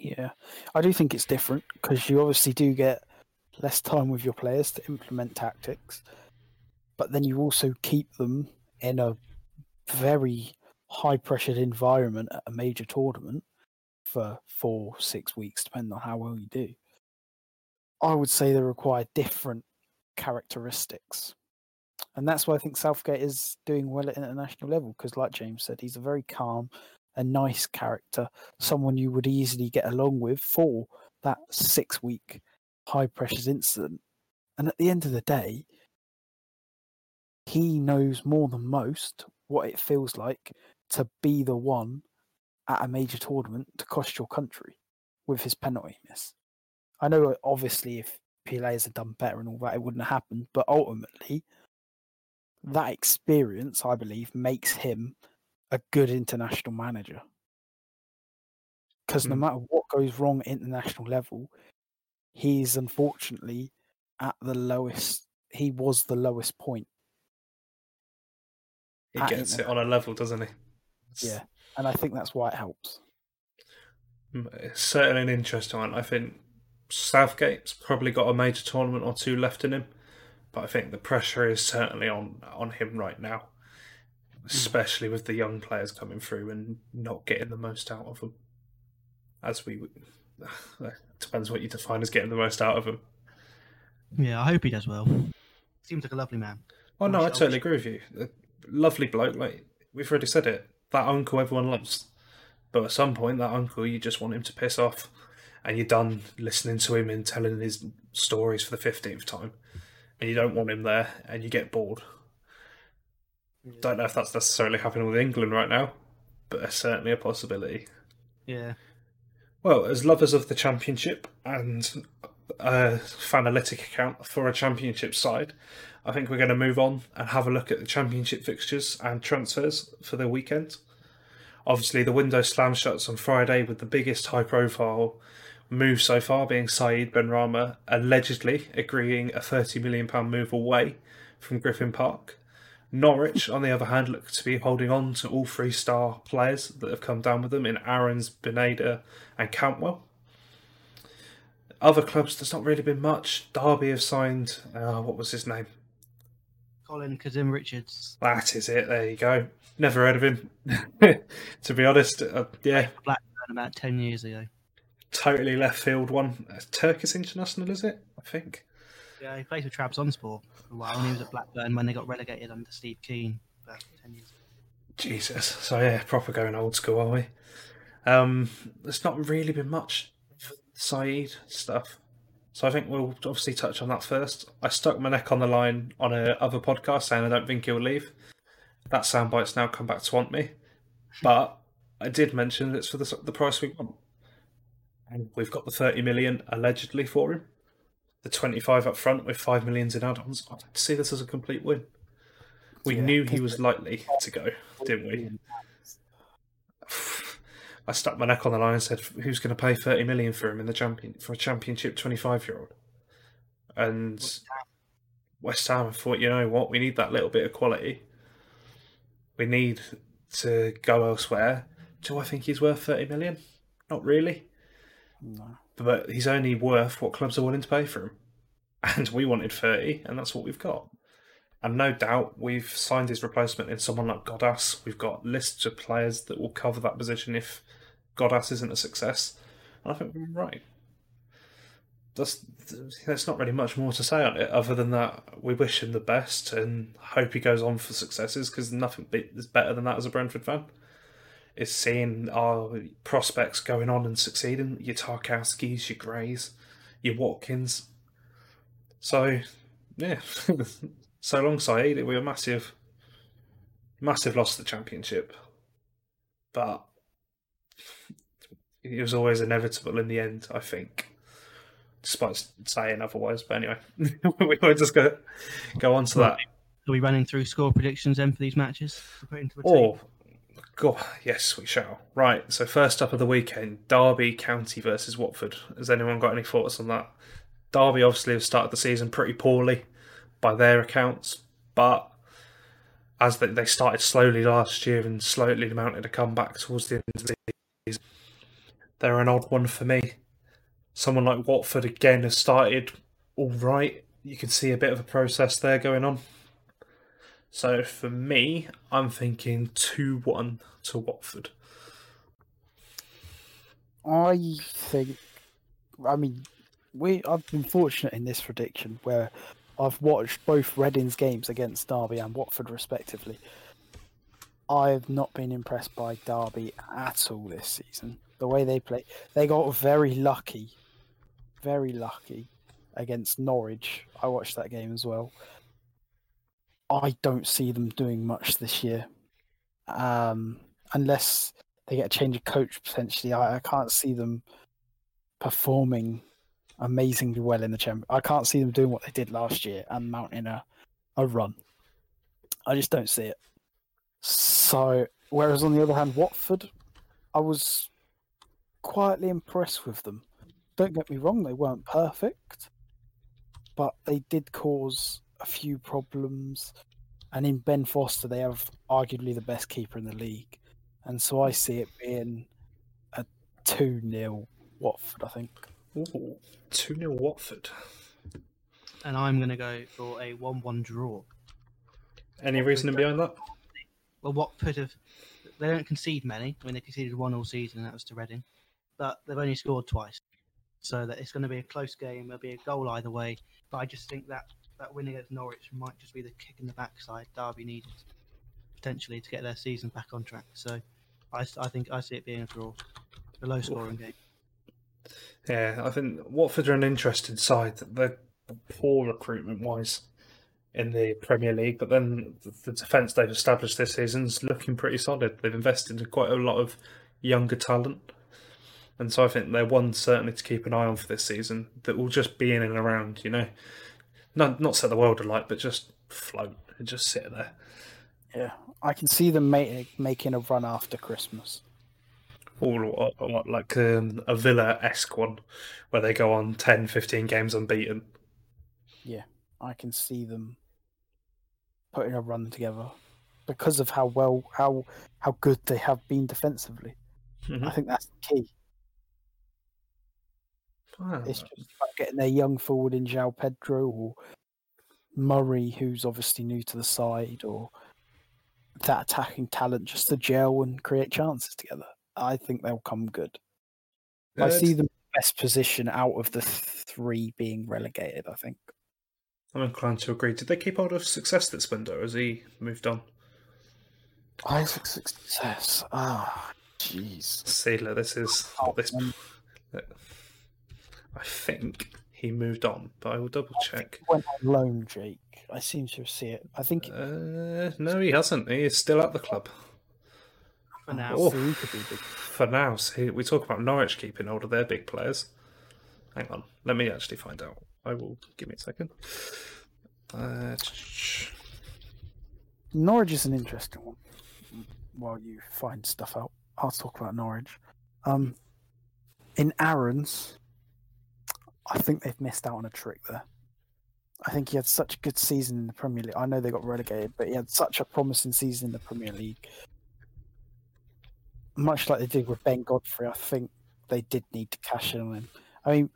Yeah, I do think it's different because you obviously do get less time with your players to implement tactics, but then you also keep them in a very high pressured environment at a major tournament for four, six weeks, depending on how well you do. I would say they require different characteristics. And that's why I think Southgate is doing well at international level because, like James said, he's a very calm, a nice character, someone you would easily get along with for that six week high pressures incident. And at the end of the day, he knows more than most what it feels like to be the one at a major tournament to cost your country with his penalty miss. I know, obviously, if Pilates had done better and all that, it wouldn't have happened. But ultimately, that experience, I believe, makes him a good international manager. Because no Mm. matter what goes wrong at international level, he's unfortunately at the lowest. He was the lowest point. He gets it on a level, doesn't he? It's- Yeah. And I think that's why it helps. It's certainly an interesting one. I think Southgate's probably got a major tournament or two left in him, but I think the pressure is certainly on on him right now, Mm. especially with the young players coming through and not getting the most out of them. As we depends what you define as getting the most out of them. Yeah, I hope he does well. Seems like a lovely man. Oh no, I totally agree with you. A lovely bloke, like we've already said it. That uncle everyone loves, but at some point, that uncle you just want him to piss off, and you're done listening to him and telling his stories for the fifteenth time, and you don't want him there, and you get bored. Don't know if that's necessarily happening with England right now, but it's certainly a possibility. Yeah. Well, as lovers of the championship and a fanalytic account for a championship side, I think we're going to move on and have a look at the championship fixtures and transfers for the weekend. Obviously, the window slam shuts on Friday with the biggest high profile move so far being Saeed Benrahma allegedly agreeing a £30 million move away from Griffin Park. Norwich, on the other hand, look to be holding on to all three star players that have come down with them in Aarons, Buendia, and Cantwell. Other clubs, there's not really been much. Derby have signed, uh, what was his name? Colin Kazim Richards, That is it, there you go. Never heard of him. to be honest, uh, yeah, Blackburn about 10 years ago. totally left field one. Uh, Turkish international, is it? I think. Yeah, he played with Trabzonspor for a while, and he was at Blackburn when they got relegated under Steve Kean about 10 years ago. Jesus. So yeah, proper going old school, are we? Um, there's not really been much Saeed stuff. So I think we'll obviously touch on that first. I stuck my neck on the line on a other podcast saying I don't think he'll leave. That soundbite's now come back to haunt me. But I did mention it's for the, the price we want. And we've got the 30 million allegedly for him. The 25 up front with 5 millions in add-ons. I see this as a complete win. We Yeah, knew he was likely to go, didn't we? I stuck my neck on the line and said, "Who's going to pay thirty million for him in the champion for a championship twenty-five-year-old?" And West Ham thought, you know what, we need that little bit of quality. We need to go elsewhere. Do I think he's worth thirty million? Not really, No. But he's only worth what clubs are willing to pay for him. And we wanted thirty, and that's what we've got. And no doubt we've signed his replacement in someone like Ghoddos. We've got lists of players that will cover that position if Ghoddos isn't a success. And I think we're right. That's, there's not really much more to say on it other than that we wish him the best and hope he goes on for successes because nothing is better than that as a Brentford fan. Is seeing our prospects going on and succeeding. Your Tarkowskis, your Grays, your Watkins. So, yeah. so long, Saeed. We were massive, massive loss to the championship, but it was always inevitable in the end. I think, despite saying otherwise. But anyway, we will just go go on to that. Are we running through score predictions then for these matches? to put into a team? Or, God, yes, we shall. Right. So first up of the weekend, Derby County versus Watford. Has anyone got any thoughts on that? Derby obviously have started the season pretty poorly by their accounts, but as they, they started slowly last year and slowly mounted a comeback towards the end of the season, they're an odd one for me. Someone like Watford again has started all right. You can see a bit of a process there going on. So for me, I'm thinking 2 1 to Watford. I think, I mean, we I've been fortunate in this prediction where I've watched both Reading's games against Derby and Watford respectively. I've not been impressed by Derby at all this season. The way they play, they got very lucky, very lucky against Norwich. I watched that game as well. I don't see them doing much this year, um, unless they get a change of coach potentially. I, I can't see them performing amazingly well in the champion. I can't see them doing what they did last year and mounting a, a run. I just don't see it. So, whereas on the other hand, Watford, I was quietly impressed with them. Don't get me wrong, they weren't perfect, but they did cause a few problems. And in Ben Foster, they have arguably the best keeper in the league. And so I see it being a 2 0 Watford, I think. 2 0 Watford. And I'm going to go for a 1 1 draw. Any reasoning behind that? Well, Watford have. They don't concede many. I mean, they conceded one all season, and that was to Reading. But they've only scored twice. So that it's going to be a close game. There'll be a goal either way. But I just think that that win against Norwich might just be the kick in the backside Derby needed potentially to get their season back on track. So I think I see it being a draw, a low scoring game. Yeah, I think Watford are an interesting side. They're poor recruitment wise in the Premier League, but then the- the defence they've established this season is looking pretty solid. They've invested in quite a lot of younger talent. And so I think they're one certainly to keep an eye on for this season that will just be in and around, you know. Not not set the world alight, but just float and just sit there. Yeah, I can see them ma- making a run after Christmas. All or- or like um, a Villa esque one where they go on 10, 15 games unbeaten. Yeah, I can see them putting a run together because of how well how how good they have been defensively. Mhm. I think that's the key. Wow. It's just about getting their young forward in João Pedro or Murray, who's obviously new to the side, or that attacking talent just to gel and create chances together. I think they'll come good. I see them best position out of the three being relegated. I think. I'm inclined to agree. Did they keep hold of Success this window as he moved on? Isaac Success. Ah, jeez. See, look, this is what this. I think he moved on, but I will double check. went on loan, Jake. I seem to see it. I think Uh, no, he hasn't. He is still at the club For now, Oh. so he could be big. for now. See, we talk about Norwich keeping hold of their big players. Hang on, let me actually find out. I will give me a second. Uh, Norwich is an interesting one. While you find stuff out, I'll talk about Norwich. Um, in Aarons, I think they've missed out on a trick there. I think he had such a good season in the Premier League. I know they got relegated, but he had such a promising season in the Premier League. Much like they did with Ben Godfrey, I think they did need to cash in on him. I mean,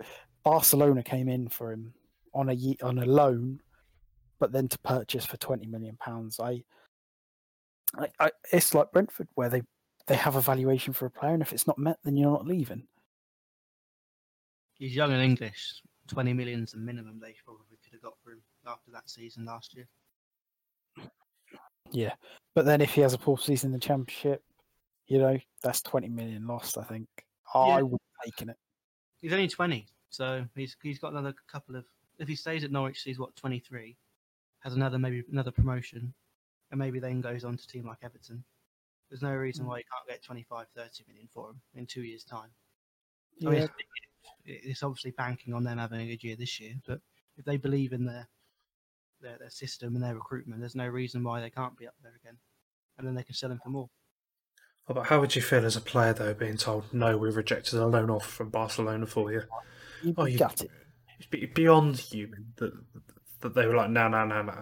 Barcelona came in for him on a on a loan, but then to purchase for twenty million pounds. I, I, I, it's like Brentford where they they have a valuation for a player, and if it's not met, then you're not leaving. He's young and English. Twenty million's the minimum they probably could have got for him after that season last year. Yeah, but then if he has a poor season in the Championship, you know that's twenty million lost. I think I would have taken it. He's only twenty, so he's he's got another couple of. If he stays at Norwich, he's what twenty three, has another maybe another promotion, and maybe then goes on to a team like Everton. There's no reason Mm. why you can't get 25, 30 million for him in two years' time. I Yeah, mean, it's, it's obviously banking on them having a good year this year, but if they believe in their, their their system and their recruitment, there's no reason why they can't be up there again, and then they can sell him for more. Oh, but how would you feel as a player though, being told no, we rejected a loan offer from Barcelona for you? you'd Oh, be you gutted. It's be- beyond human that that they were like, no, no, no, no.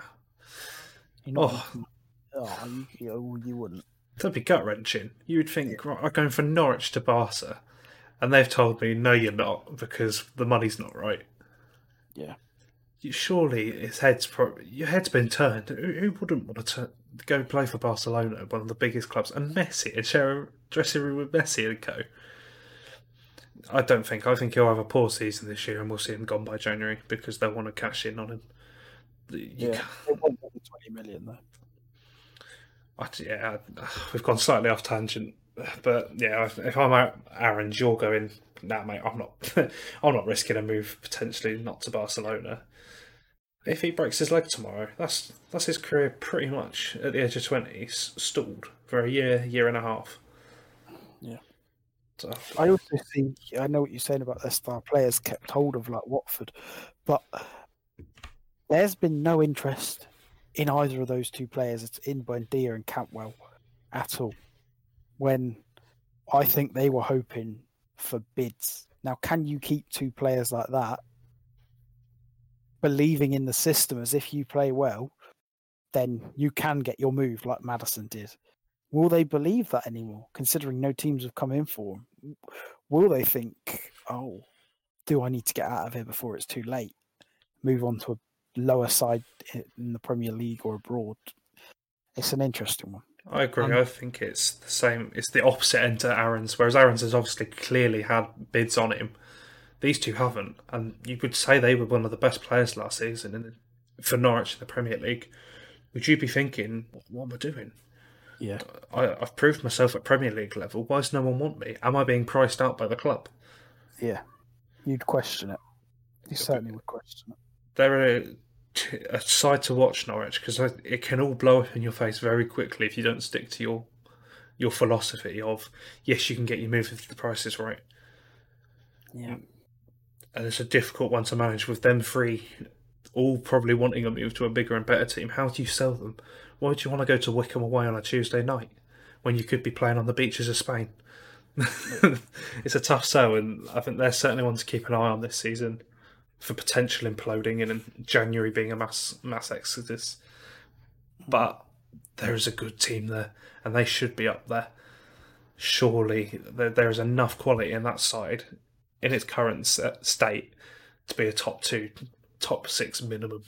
You're not Oh. making- oh, you, you, oh, you wouldn't. That'd be gut wrenching. You would think, right, I'm going from Norwich to Barca, and they've told me, no, you're not, because the money's not right. Yeah. You, surely his head's pro- your head's been turned. Who, who wouldn't want to turn, go play for Barcelona, one of the biggest clubs, and Messi, and share a dressing room with Messi and co? I don't think. I think he'll have a poor season this year, and we'll see him gone by January because they'll want to cash in on him. You Yeah, can't- they won't get the twenty million though. I, yeah, we've gone slightly off tangent, but yeah, if, I'm out, Aarons, you're going. Nah, mate, I'm not. I'm not risking a move potentially not to Barcelona. If he breaks his leg tomorrow, that's that's his career pretty much at the age of twenty stalled for a year, year and a half. Yeah. So, I also think I know what you're saying about their star players kept hold of like Watford, but there's been no interest in either of those two players. It's in Buendia and Cantwell at all. When I think they were hoping for bids. Now, can you keep two players like that, believing in the system as if you play well, then you can get your move like Maddison did. Will they believe that anymore, considering no teams have come in for them? will they think, oh, do I need to get out of here before it's too late? Move on to a lower side in the Premier League or abroad. It's an interesting one. I agree. Um, I think it's the same. It's the opposite end to Aarons, whereas Aarons has obviously clearly had bids on him. These two haven't, and you would say they were one of the best players last season in, for Norwich in the Premier League. Would you be thinking, what am I doing? Yeah. I, I've proved myself at Premier League level. Why does no one want me? Am I being priced out by the club? Yeah. You'd question it. You certainly would question it. They're a, a side to watch, Norwich, because it can all blow up in your face very quickly if you don't stick to your your philosophy of yes, you can get your move if the price is right. Yeah. and it's a difficult one to manage with them three all probably wanting a move to a bigger and better team. How do you sell them? Why do you want to go to Wycombe away on a Tuesday night when you could be playing on the beaches of Spain? it's a tough sell, and I think they're certainly one to keep an eye on this season for potential imploding and in January being a mass mass exodus. But there is a good team there, and they should be up there. Surely there, there is enough quality in that side in its current uh, state to be a top two, top six minimum.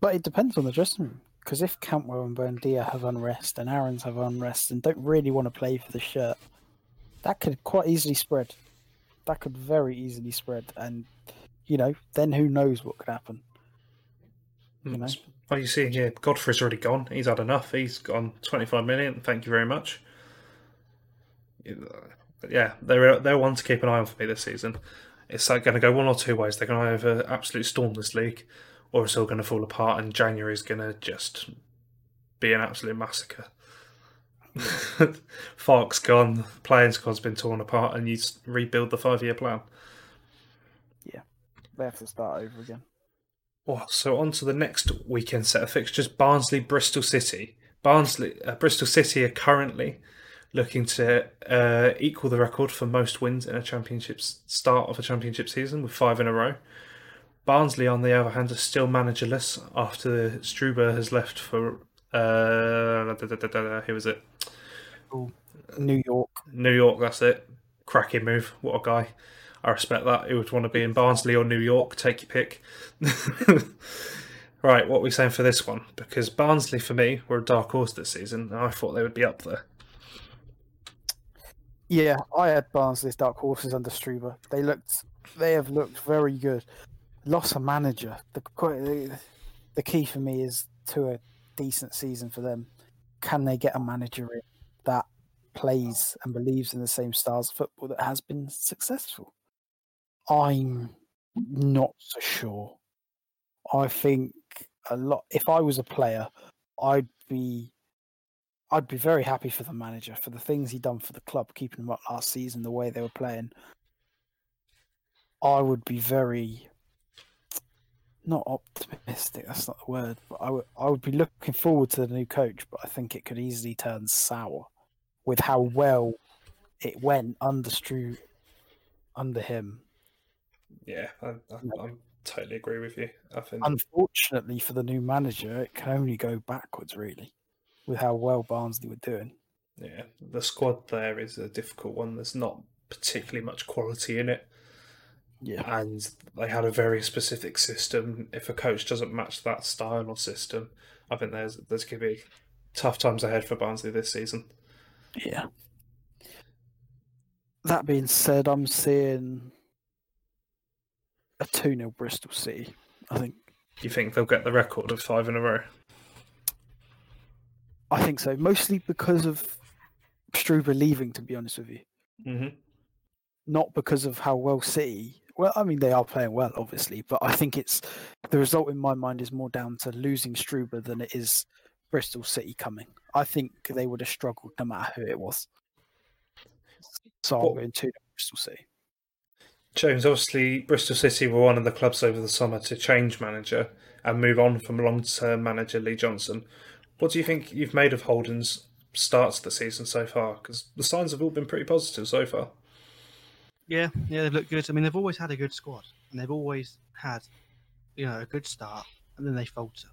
But it depends on the dressing room. Because if Cantwell and Buendia have unrest and Aarons have unrest and don't really want to play for the shirt, that could quite easily spread. That could very easily spread. And, you know, then who knows what could happen. You hmm. know? Oh, you see here, Godfrey's already gone. He's had enough. He's gone 25 million. Thank you very much. Yeah, they're uh, they're one to keep an eye on for me this season. It's like going to go one or two ways. They're going to either absolutely storm this league, or it's all going to fall apart, and January is going to just be an absolute massacre. Farke's gone, playing squad's been torn apart, and you rebuild the five year plan. They have to start over again. Well, so on to the next weekend set of fixtures: Barnsley, Bristol City. Barnsley, uh, Bristol City are currently looking to uh, equal the record for most wins in a championship start of a championship season with five in a row. Barnsley, on the other hand, are still managerless after Struber has left for uh, da, da, da, da, da, who was it? New York. New York. That's it. Cracking move. What a guy. I respect that. Who would want to be in Barnsley or New York? Take your pick. right, what are we saying for this one? Because Barnsley, for me, were a dark horse this season, and I thought they would be up there. Yeah, I had Barnsley's dark horses under Struber. They looked, they have looked very good. Lost a manager. The the, the key for me is to a decent season for them. Can they get a manager in that plays and believes in the same styles of football that has been successful? I'm not so sure. I think a lot. If I was a player, I'd be I'd be very happy for the manager for the things he done for the club, keeping them up last season, the way they were playing. I would be very not optimistic. That's not the word, but I would I would be looking forward to the new coach. But I think it could easily turn sour with how well it went under Strew, under him. Yeah, I, I, I totally agree with you. I think Unfortunately for the new manager, it can only go backwards really, with how well Barnsley were doing. yeah, the squad there is a difficult one. There's not particularly much quality in it. Yeah. and they had a very specific system. If a coach doesn't match that style or system, I think there's there's going to be tough times ahead for Barnsley this season. Yeah. That being said, I'm seeing a 2 0 Bristol City. I think You think they'll get the record of five in a row? I think so. Mostly because of Struber leaving, to be honest with you. Mm-hmm. Not because of how well City well, I mean they are playing well, obviously, but I think it's the result in my mind is more down to losing Struber than it is Bristol City coming. I think they would have struggled no matter who it was. So I'm going 2 Bristol City. James, obviously, Bristol City were one of the clubs over the summer to change manager and move on from long-term manager Lee Johnson. What do you think you've made of Holden's starts to the season so far? Because the signs have all been pretty positive so far. Yeah, yeah, they've looked good. I mean, they've always had a good squad, and they've always had, you know, a good start, and then they falter.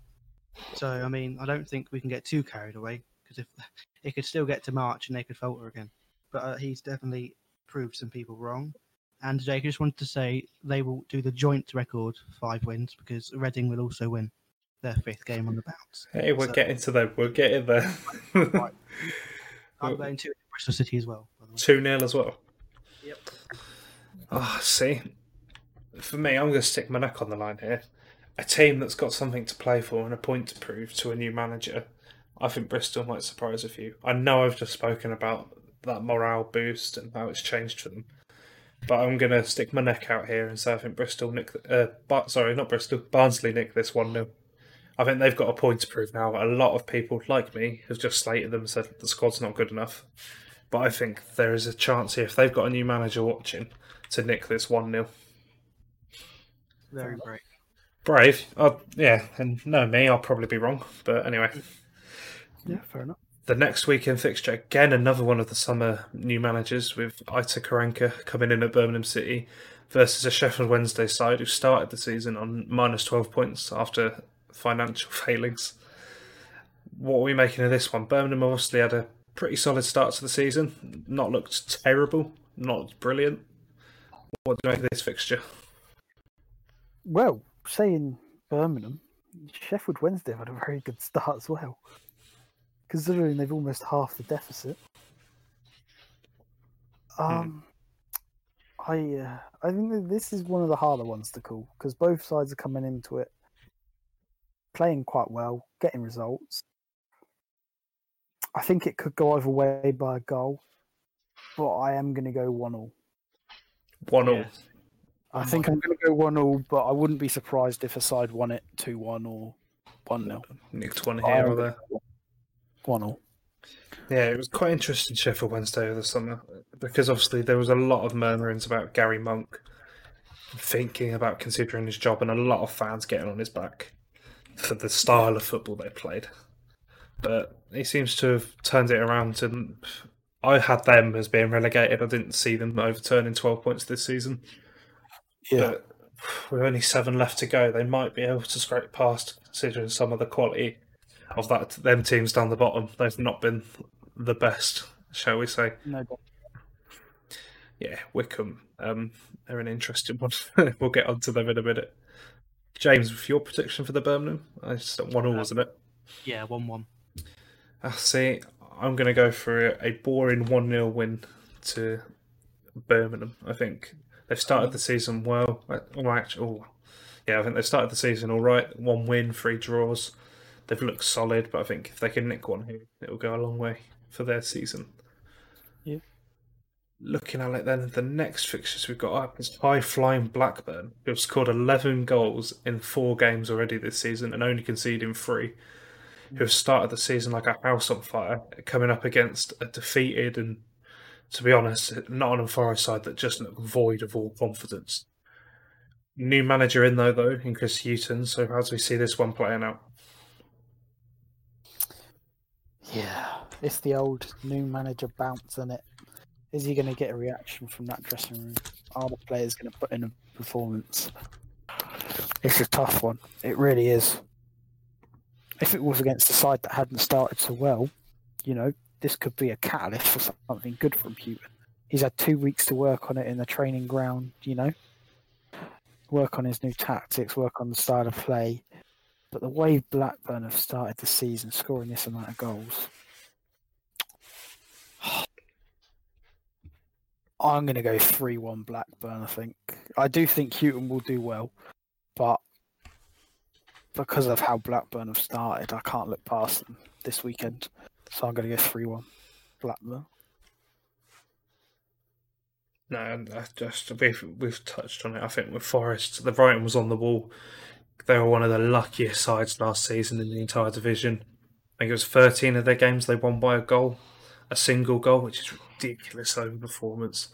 So, I mean, I don't think we can get too carried away because if it could still get to March and they could falter again. But uh, he's definitely proved some people wrong. And Jake, I just wanted to say they will do the joint record five wins because Reading will also win their fifth game on the bounce. Hey, we're So- getting to them. We're getting there. Right. I'm going to Bristol City as well. By the way. 2 0 as well. Yep. Oh, see, for me, I'm going to stick my neck on the line here. A team that's got something to play for and a point to prove to a new manager. I think Bristol might surprise a few. I know I've just spoken about that morale boost and how it's changed for them, but I'm going to stick my neck out here and say I think Bristol nick. Uh, but sorry, not Bristol. Barnsley nick this one 0 I think they've got a point to prove now. A lot of people like me have just slated them and said the squad's not good enough. But I think there is a chance here if they've got a new manager watching to nick this one 0 Very brave. Brave, uh, yeah, and no me, I'll probably be wrong. But anyway, Yeah, fair enough. The next weekend fixture again, another one of the summer new managers with Aitor Karanka coming in at Birmingham City versus a Sheffield Wednesday side who started the season on minus twelve points after financial failings. What are we making of this one? Birmingham obviously had a pretty solid start to the season, not looked terrible, not brilliant. What do you make of this fixture? Well, saying Birmingham, Sheffield Wednesday had a very good start as well, considering they've almost half the deficit. Um, I uh, I think that this is one of the harder ones to call because both sides are coming into it playing quite well, getting results. I think it could go either way by a goal, but I am going to go one all. One all. Yeah. I think I'm going to go one all, but I wouldn't be surprised if a side won it two one or one 0 Nicked one here or there. One all. Yeah, it was quite interesting Sheffield Wednesday over the summer because obviously there was a lot of murmurings about Gary Monk thinking about considering his job and a lot of fans getting on his back for the style of football they played. But he seems to have turned it around and I had them as being relegated. I didn't see them overturning 12 points this season. Yeah. But with only seven left to go, they might be able to scrape past considering some of the quality of that them teams down the bottom. They've not been the best, shall we say. no. Yeah, Wycombe, um, they're an interesting one. we'll get onto them in a minute. James, with your prediction for the Birmingham, I just one all, wasn't it? Yeah, one-one. I see. I'm going to go for a, a boring one 0 win to Birmingham. I think they've started the season well. Uh, Well, actually, oh, yeah, I think they've started the season all right. One win, three draws. They've looked solid, but I think if they can nick one here, it'll go a long way for their season. Yeah. Looking at it then, the next fixtures we've got up is high flying Blackburn, who have scored 11 goals in four games already this season and only conceding three hmm. who have started the season like a house on fire, coming up against a defeated and, to be honest, not Nottingham Forest side that just look void of all confidence. New manager in though, though, in Chris Hughton. So how do we see this one playing out? Yeah, it's the old new manager bounce, isn't it? Is he going to get a reaction from that dressing room? Are the players going to put in a performance? It's a tough one. It really is. If it was against a side that hadn't started so well, you know, this could be a catalyst for something good from Hughton. He's had two weeks to work on it in the training ground, you know, work on his new tactics, work on the style of play. But the way Blackburn have started the season, scoring this amount of goals, I'm going to go 3 1 Blackburn, I think. I do think Hughton will do well, but because of how Blackburn have started, I can't look past them this weekend. So I'm going to go 3 1 Blackburn. No, just we've we've touched on it. I think with Forest, the writing was on the wall. They were one of the luckiest sides last season in the entire division. I think it was 13 of their games they won by a goal, a single goal, which is ridiculous over performance.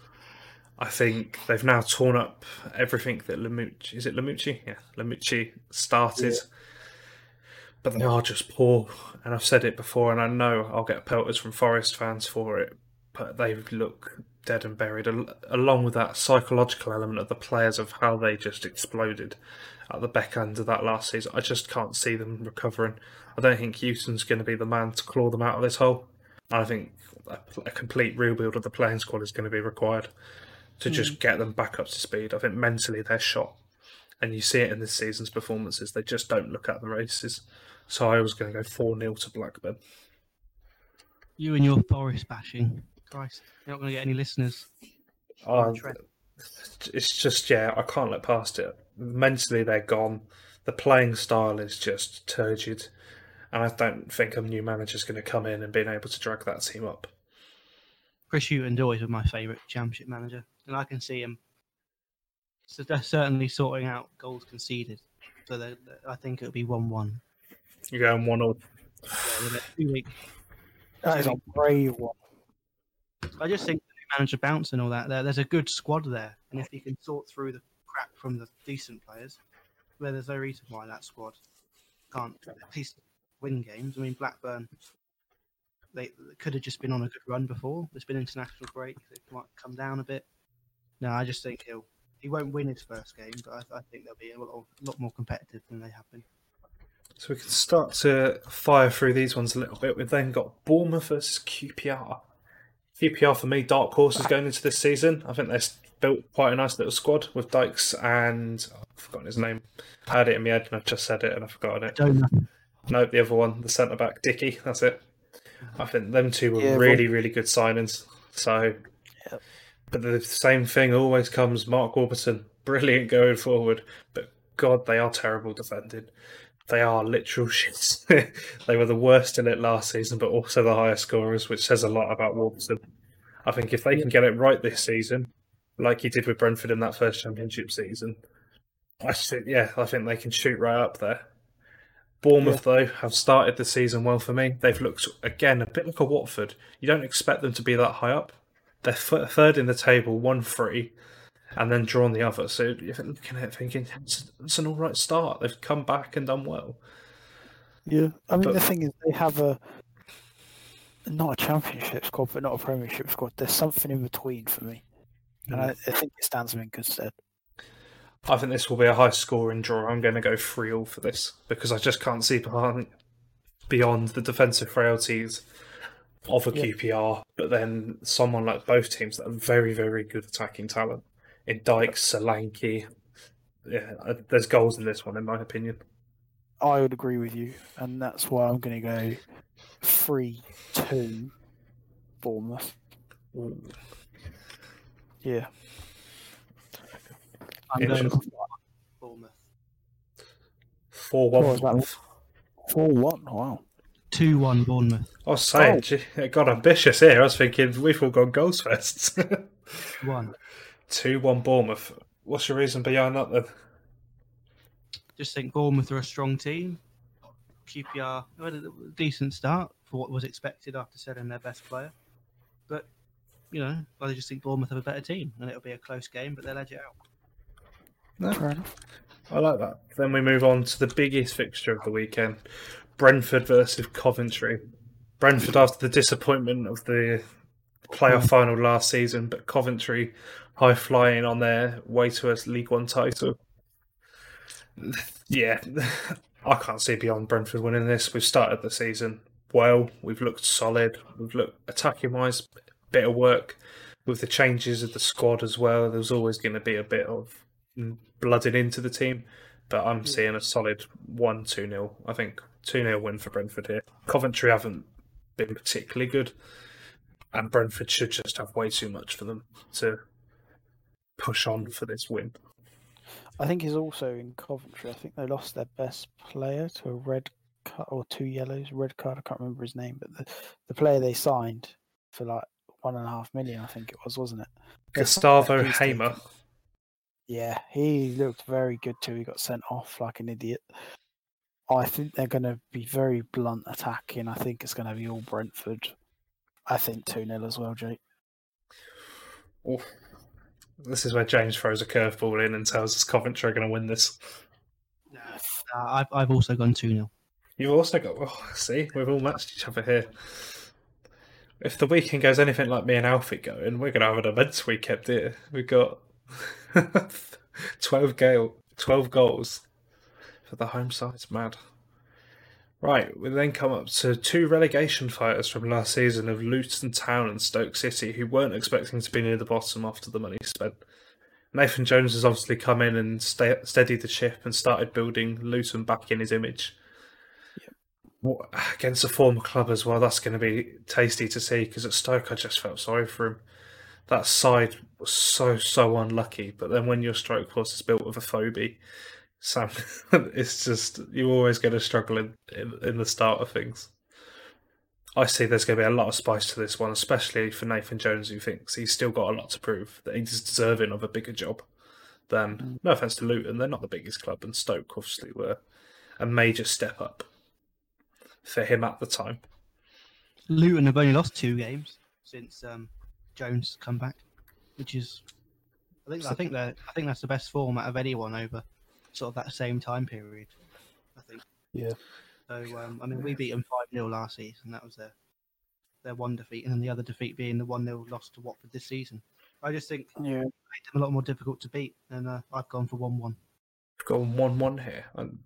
I think they've now torn up everything that Lamouchi is it Lamouchi? Yeah, Lamouchi started. But they are just poor, and I've said it before, and I know I'll get pelters from Forest fans for it. But they look dead and buried, al- along with that psychological element of the players of how they just exploded at the back end of that last season. I just can't see them recovering. I don't think Hughton's going to be the man to claw them out of this hole. I think a, a complete rebuild of the playing squad is going to be required to just get them back up to speed. I think mentally they're shot, and you see it in this season's performances. They just don't look at the races. So I was going to go four 0 to Blackburn. You and your Forest bashing. Christ, you're not going to get any listeners. Uh, it's just yeah, I can't look past it. Mentally, they're gone. The playing style is just turgid, and I don't think a new manager's going to come in and being able to drag that team up. Chris Hughton always was my favourite championship manager, and I can see him. So they're certainly sorting out goals conceded. So they- they- I think it'll be one-one. You're going one or Yeah, within weeks. That is a brave one. I just think the new manager bounce and all that. There, there's a good squad there, and if he can sort through the crap from the decent players, where there's no reason why that squad can't at least win games. I mean, Blackburn, they, they could have just been on a good run before. There's been international break; they might come down a bit. No, I just think he'll he won't win his first game, but I, I think they'll be a lot, a lot more competitive than they have been. So we can start to fire through these ones a little bit. We've then got Bournemouth versus QPR. QPR for me, dark horses going into this season. I think they've built quite a nice little squad with Dykes and oh, I've forgotten his name. I had it in my head and I've just said it and I've forgotten it. Don't. No, the other one, the centre back, Dickie. That's it. I think them two were Yeah, well- really, really good signings. So, Yep. but the same thing always comes. Mark Warburton, brilliant going forward, but God, they are terrible defending. They are literal shits. they were the worst in it last season, but also the highest scorers, which says a lot about Warburton. I think if they can get it right this season, like he did with Brentford in that first championship season, I think yeah, I think they can shoot right up there. Bournemouth, though, have started the season well for me. They've looked, again, a bit like a Watford. You don't expect them to be that high up. They're th- third in the table, one free, and then drawn the other. So you're looking at it thinking, it's, it's an all right start. They've come back and done well. Yeah, I mean But- the thing is they have a not a championship squad, but not a premiership squad. There's something in between for me, and hmm. I, I think it stands them in good stead. I think this will be a high scoring draw. I'm going to go 3 all for this because I just can't see behind, beyond the defensive frailties of a Yeah. QPR, but then someone like both teams that are very, very good attacking talent in Dykes, Solanke. Yeah, uh, there's goals in this one, in my opinion. I would agree with you, and that's why I'm going to go three two Bournemouth. Yeah, I'm going Interesting. Bournemouth. 4 What 1. was that? four one. Wow. Two one Bournemouth. I was saying, Oh. gee, it got ambitious here. I was thinking we've all gone goals first. One. 2 1 Bournemouth. What's your reason behind that then? Just think Bournemouth are a strong team. QPR had a decent start for what was expected after selling their best player. But, you know, I just think Bournemouth have a better team and it'll be a close game, but they'll edge it out. Fair enough. I like that. Then we move on to the biggest fixture of the weekend Brentford versus Coventry. Brentford, after the disappointment of the playoff final last season, but Coventry high flying on their way to a League One title. Yeah, I can't see beyond Brentford winning this. We've started the season well. We've looked solid. We've looked attacking wise, bit of work with the changes of the squad as well. There's always going to be a bit of blooded into the team, but I'm seeing a solid 1 2 0. I think 2 0 win for Brentford here. Coventry haven't been particularly good, and Brentford should just have way too much for them to push on for this win. I think he's also in Coventry. I think they lost their best player to a red card or two yellows, red card. I can't remember his name, but the, the player they signed for like one and a half million, I think it was, wasn't it? Gustavo Hamer. Yeah, he looked very good too. He got sent off like an idiot. I think they're going to be very blunt attacking. I think it's going to be all Brentford. I think 2 0 as well, Jake. Oof. This is where James throws a curveball in and tells us Coventry are going to win this. Uh, I've, I've also gone 2 0. You've also got, well, see, we've all matched each other here. If the weekend goes anything like me and Alfie going, we're going to have an immense weekend here. We've got 12, gale, 12 goals for the home side. It's mad. Right, we then come up to two relegation fighters from last season of Luton Town and Stoke City, who weren't expecting to be near the bottom after the money spent. Nathan Jones has obviously come in and sta steadied the ship and started building Luton back in his image. What, against a former club as well, that's going to be tasty to see because at Stoke I just felt sorry for him. That side was so, so unlucky, but then when your strike force is built with a phobie, Sam, it's just you're always going to struggle in, in, in the start of things. I see there's going to be a lot of spice to this one, especially for Nathan Jones, who thinks he's still got a lot to prove that he's deserving of a bigger job. Than no offense to Luton, they're not the biggest club, and Stoke obviously were a major step up for him at the time. Luton have only lost two games since um, Jones come back, which is I think I think that I think that's the best form out of anyone over sort of that same time period. I think. Yeah. So um, I mean, we beat them five 0 last season. That was their their one defeat, and then the other defeat being the one 0 loss to Watford this season. I just think Yeah. it made them a lot more difficult to beat, and uh, I've gone for one one. We've got one one here, and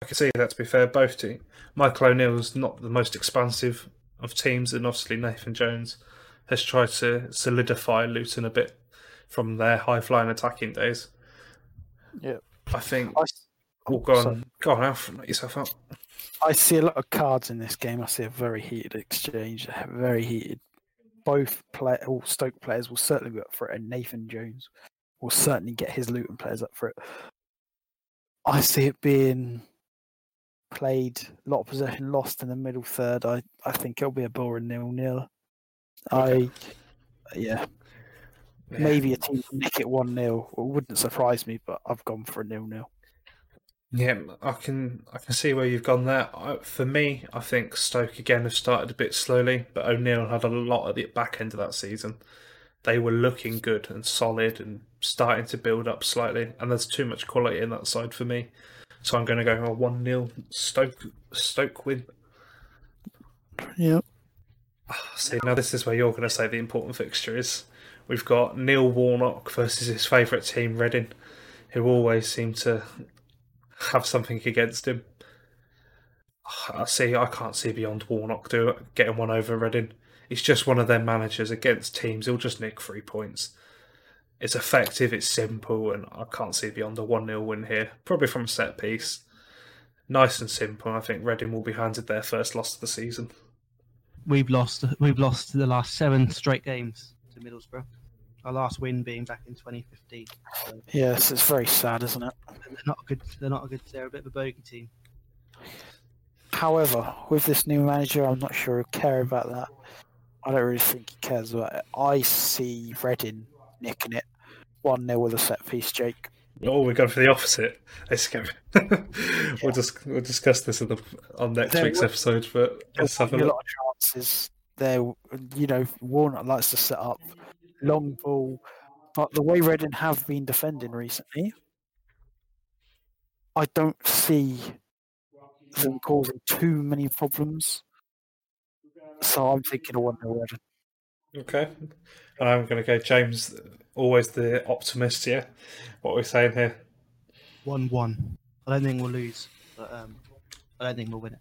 I can see that to be fair. Both teams. Michael O'Neill's not the most expansive of teams, and obviously Nathan Jones has tried to solidify Luton a bit from their high flying attacking days. Yeah. I think. I, s- Oh, oh go sorry. on, go on, Alf, let yourself out. I see a lot of cards in this game. I see a very heated exchange. Very heated. Both play, all Stoke players will certainly be up for it, and Nathan Jones will certainly get his Luton players up for it. I see it being played, a lot of possession lost in the middle third. I, I think it'll be a boring nil nil. I, yeah, maybe a team nick it one 0 It wouldn't surprise me, but I've gone for a nil nil. Yeah, I can I can see where you've gone there. I, for me, I think Stoke again have started a bit slowly, but oh O'Neill had a lot at the back end of that season. They were looking good and solid and starting to build up slightly, and there's too much quality in that side for me. So I'm going to go a one 0 Stoke Stoke win. Yeah. See, now this is where you're going to say the important fixture is. We've got Neil Warnock versus his favourite team, Reading, who always seem to have something against him. I see. I can't see beyond Warnock do getting one over Reading. He's just one of their managers against teams. He'll just nick three points. It's effective. It's simple, and I can't see beyond a one 0 win here. Probably from a set piece. Nice and simple. I think Reading will be handed their first loss of the season. We've lost we've lost the last seven straight games to Middlesbrough. Our last win being back in 2015. So Yes, it's very sad, isn't it? they're not a good. They're not a good. They're a bit of a bogey team. However, with this new manager, I'm not sure he'll care about that. I don't really think he cares about it. I see Reading nicking it 1 0 with a set piece, Jake. Oh, we're going for the opposite. Let's go. we'll just we'll discuss this in the, on next There week's will- episode. But let's There'll have a a lot of chances there. You know, Warnock likes to set up long ball, but the way Reading have been defending recently, I don't see them causing too many problems. So I'm thinking a 1 0 Reading. Okay, and I'm going to go James. Always the optimist here. What are we saying here? One one. I don't think we'll lose, but um, I don't think we'll win it.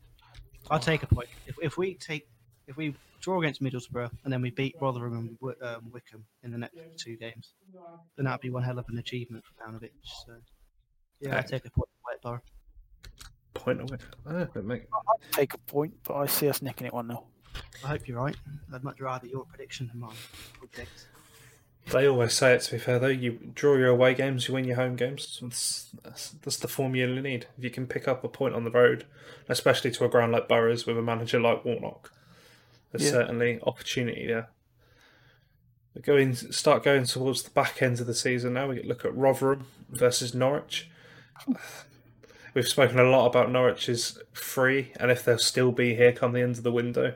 I'll take a point if if we take if we draw against Middlesbrough and then we beat Rotherham and Wi- um, Wycombe in the next two games, then that'd be one hell of an achievement for Paunovic. So yeah, I'll take a point. for Whiteborough. Point away. It make- Take a point, but I see us nicking it 1 0. I hope you're right. I'd much rather your prediction than mine. Predict. They always say it. To be fair, though, you draw your away games, you win your home games. That's, that's, that's the formula you need. If you can pick up a point on the road, especially to a ground like Boroughs with a manager like Warnock, there's Yeah. certainly opportunity there. We go in, start going towards the back end of the season now. We look at Rotherham versus Norwich. We've spoken a lot about Norwich's free, and if they'll still be here come the end of the window,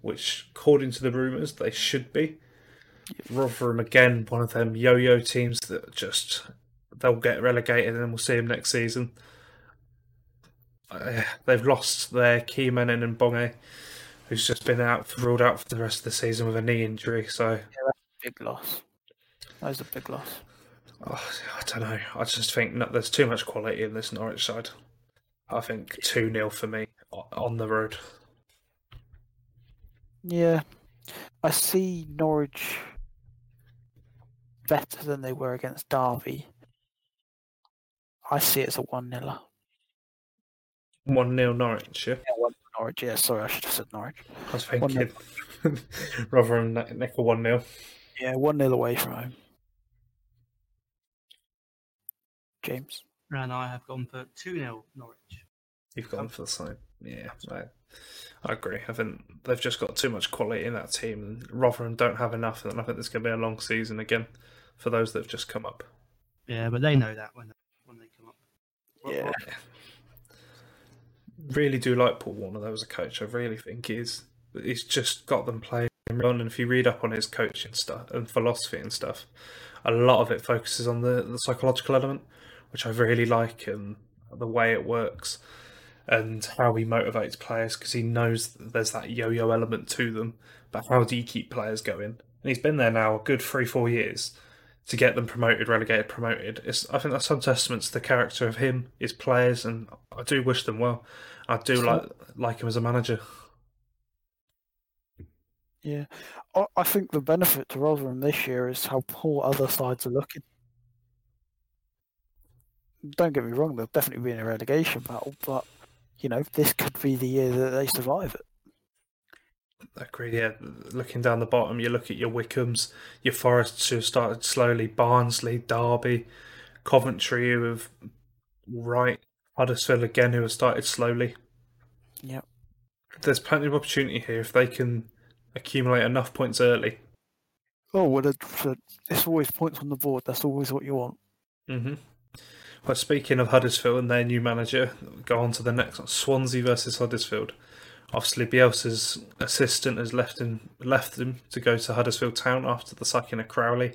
which, according to the rumours, they should be. Rotherham again, one of them yo-yo teams that just they'll get relegated, and we'll see them next season. Uh, they've lost their key men in Bonge, who's just been out ruled out for the rest of the season with a knee injury. So Big loss. That was a big loss. oh, I don't know. I just think no, there's too much quality in this Norwich side. I think two 0 for me. On the road. Yeah, I see Norwich better than they were against Derby. I see it as a one 0 One 0 Norwich. Yeah, Yeah, one Norwich. Yeah, sorry, I should have said Norwich. I was thinking Rotherham nick nick a one 0 Yeah, one 0 away from home. James. And I have gone for 2 0 Norwich. You've gone for the same. Yeah, I, I agree. I think they've just got too much quality in that team, Rotherham don't have enough. And I think there's going to be a long season again for those that have just come up. Yeah, but they know that when they, when they come up. Yeah. Really do like Paul Warne though as a coach. I really think he's he's just got them playing on. And if you read up on his coaching stuff and philosophy and stuff, a lot of it focuses on the, the psychological element, which I really like, and the way it works, and how he motivates players because he knows there's that yo-yo element to them. But how do you keep players going? And he's been there now a good three, four years to get them promoted, relegated, promoted. It's, I think that's some testament to the character of him, his players, and I do wish them well. I do So- like like him as a manager. Yeah, I, I think the benefit to Rotherham this year is how poor other sides are looking. Don't get me wrong; they'll definitely be in a relegation battle, but you know this could be the year that they survive it. Agreed. Yeah, looking down the bottom, you look at your Wycombes, your Forests who have started slowly, Barnsley, Derby, Coventry who have right, Huddersfield again who have started slowly. Yep. There's plenty of opportunity here if they can accumulate enough points early. Oh, well, it's, it's always points on the board. That's always what you want. Mm-hmm. Well, speaking of Huddersfield and their new manager, go on to the next one. Swansea versus Huddersfield. Obviously, Bielsa's assistant has left him left him to go to Huddersfield Town after the sacking of Cowley.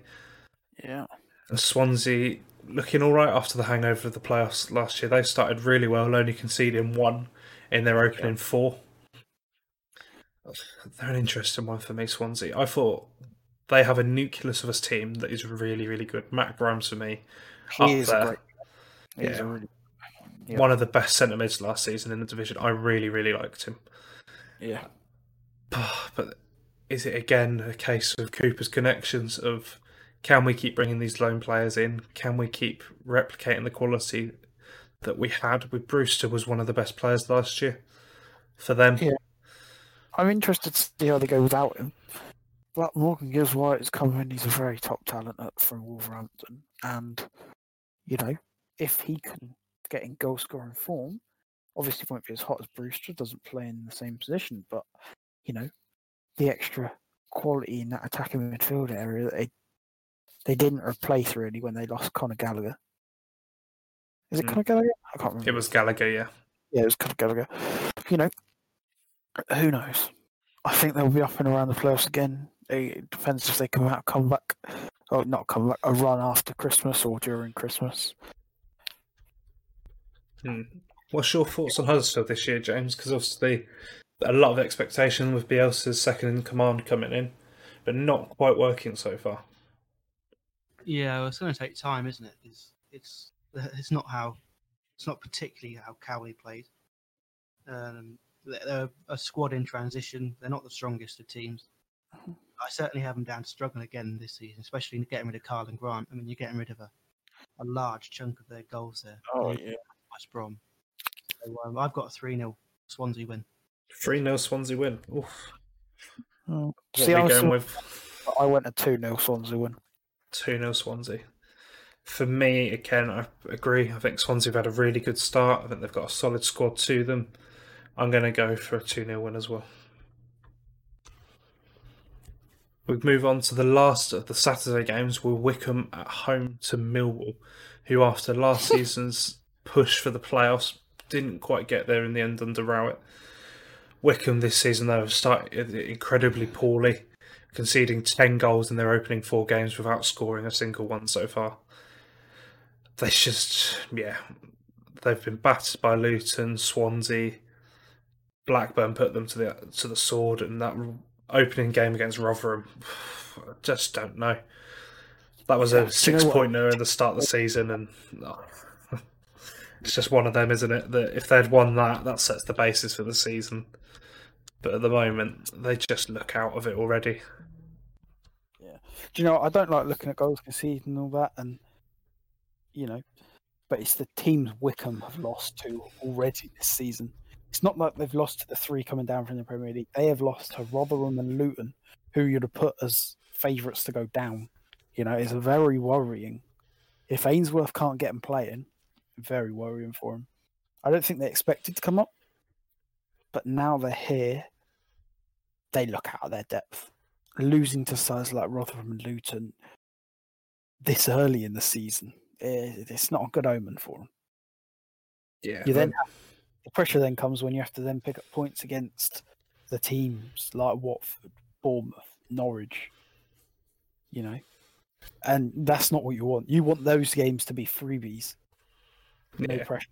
Yeah. And Swansea looking all right after the hangover of the playoffs last year. They started really well, only conceding one in their opening four. They're an interesting one for me, Swansea. I thought they have a nucleus of a team that is really, really good. Matt Grimes for me, Up is there. a great. He's Yeah. really, Yeah. one of the best centre mids last season in the division. I really, really liked him. Yeah. Ah, but is it again a case of Cooper's connections of can we keep bringing these loan players in? Can we keep replicating the quality that we had with Brewster was one of the best players last year for them. Yeah. I'm interested to see how they go without him. But Morgan Gibbs White is coming. He's a very top talent at, from Wolverhampton, and you know if he can get in goal scoring form, obviously it won't be as hot as Brewster. Doesn't play in the same position, but you know the extra quality in that attacking midfield area that they they didn't replace really when they lost Conor Gallagher. Is it Mm. Conor Gallagher? I can't remember. It was Gallagher, yeah. Yeah, it was Conor Gallagher. You know, who knows? I think they'll be up and around the playoffs again. It depends if they come out, come back, or not come back, a run after Christmas or during Christmas. Hmm. What's your thoughts on Huddersfield this year, James? Because obviously a lot of expectation with Bielsa's second in command coming in, but not quite working so far. Yeah, well, it's going to take time, isn't it? It's it's it's not how it's not particularly how Cowley played. Um, they're they're a squad in transition. They're not the strongest of teams. I certainly have them down to struggling again this season, especially in getting rid of Karlan Grant. I mean, you're getting rid of a, a large chunk of their goals there. Oh yeah. West Brom. So, um, I've got a 3 0 Swansea win. 3 0 Swansea win. Oof. Oh. What See, are I, we going sort- with? I went a 2 0 Swansea win. 2 0 Swansea. For me, again, I agree. I think Swansea have had a really good start. I think they've got a solid squad to them. I'm going to go for a 2 0 win as well. We move on to the last of the Saturday games with Wycombe at home to Millwall, who, after last season's push for the playoffs, didn't quite get there in the end under Rowett. Wycombe this season, though, have started incredibly poorly conceding 10 goals in their opening four games without scoring a single one so far. They just, yeah, they've been battered by Luton, Swansea, Blackburn put them to the to the sword, and that opening game against Rotherham, I just don't know. That was Yeah, a you know six-pointer at the start of the season, and oh, It's just one of them, isn't it? That if they'd won that, that sets the basis for the season. But at the moment, they just look out of it already. Yeah. Do you know? I don't like looking at goals conceded and all that, and you know, but it's the teams Wycombe have lost to already this season. It's not like they've lost to the three coming down from the Premier League. They have lost to Rotherham and Luton, who you'd have put as favourites to go down. You know, it's very worrying. If Ainsworth can't get them playing, very worrying for them. I don't think they expected to come up, but now they're here. They look out of their depth. Losing to sides like Rotherham and Luton this early in the season, eh, it's not a good omen for them. Yeah. You then have, the pressure then comes when you have to then pick up points against the teams like Watford, Bournemouth, Norwich. You know, and that's not what you want. You want those games to be freebies, no Yeah. pressure.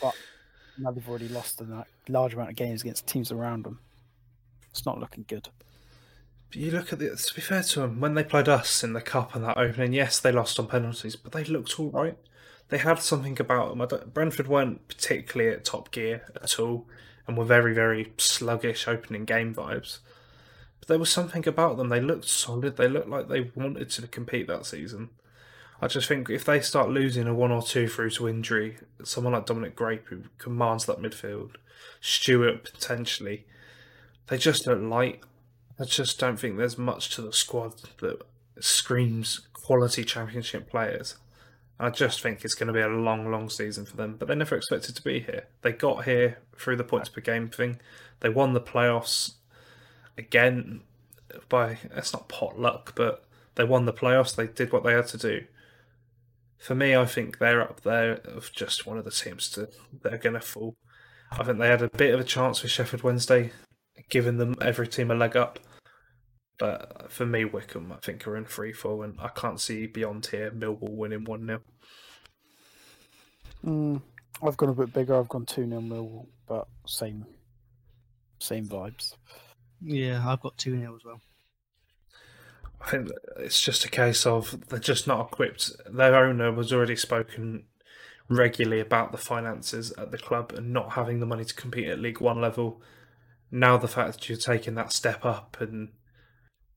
But now they've already lost a large amount of games against teams around them. It's not looking good. But you look at the. To be fair to them, when they played us in the cup and that opening, yes, they lost on penalties, but they looked all right. They had something about them. Brentford weren't particularly at top gear at all, and were very, very sluggish opening game vibes. But there was something about them. They looked solid. They looked like they wanted to compete that season. I just think if they start losing a one or two through to injury, someone like Dominic Gape who commands that midfield, Stewart potentially, they just look light. I just don't think there's much to the squad that screams quality championship players. I just think it's going to be a long, long season for them. But they never expected to be here. They got here through the points per game thing. They won the playoffs again by it's not pot luck, but they won the playoffs. They did what they had to do. For me, I think they're up there of just one of the teams to they're going to fall. I think they had a bit of a chance with Sheffield Wednesday, giving them every team a leg up. But for me, Wycombe, I think are in free fall, and I can't see beyond here Millwall winning one 0 Mm, I've gone a bit bigger. I've gone 2 0 Millwall, but same same vibes. Yeah, I've got 2 0 as well. I think it's just a case of they're just not equipped. Their owner was already spoken regularly about the finances at the club and not having the money to compete at League One level. Now the fact that you're taking that step up and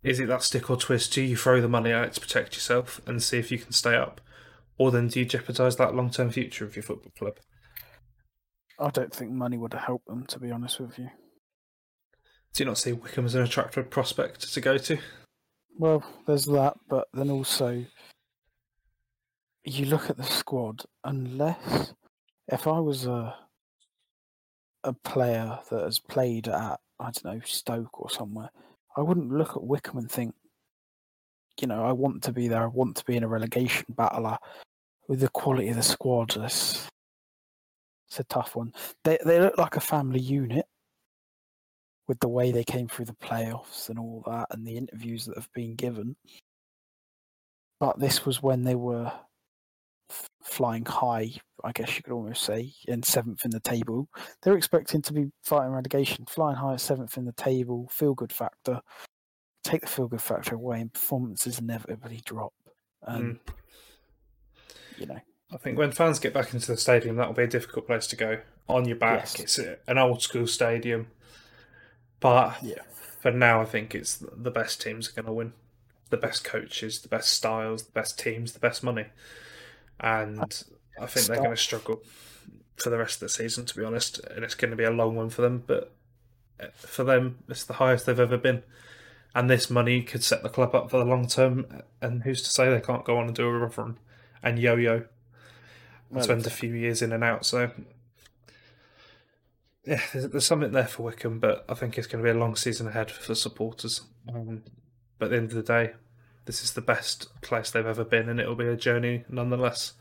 is it that stick or twist? Do you throw the money out to protect yourself and see if you can stay up, or then do you jeopardise that long term future of your football club? I don't think money would help them, to be honest with you. Do you not see Wycombe as an attractive prospect to go to? Well, there's that, but then also you look at the squad. Unless if I was a a player that has played at I don't know Stoke or somewhere, I wouldn't look at Wycombe and think, you know, I want to be there. I want to be in a relegation battle. Uh, With the quality of the squad, it's, it's a tough one. They they look like a family unit with the way they came through the playoffs and all that, and the interviews that have been given. But this was when they were f- flying high, I guess you could almost say, in seventh in the table. They're expecting to be fighting relegation, flying high at seventh in the table, feel good factor. Take the feel good factor away, and performances inevitably drop. And mm. you know, I think when fans get back into the stadium, that'll be a difficult place to go. On your back, Yes. it's an old school stadium. But Yeah. for now, I think it's the best teams are going to win. The best coaches, the best styles, the best teams, the best money. And I think they're going to struggle for the rest of the season, to be honest. And it's going to be a long one for them. But uh, for them, it's the highest they've ever been. And this money could set the club up for the long term. And who's to say they can't go on and do a run and yo yo and Well, spend a few years in and out. So, yeah, there's, there's something there for Wycombe, but I think it's going to be a long season ahead for supporters. Um, but at the end of the day, this is the best place they've ever been, and it'll be a journey nonetheless.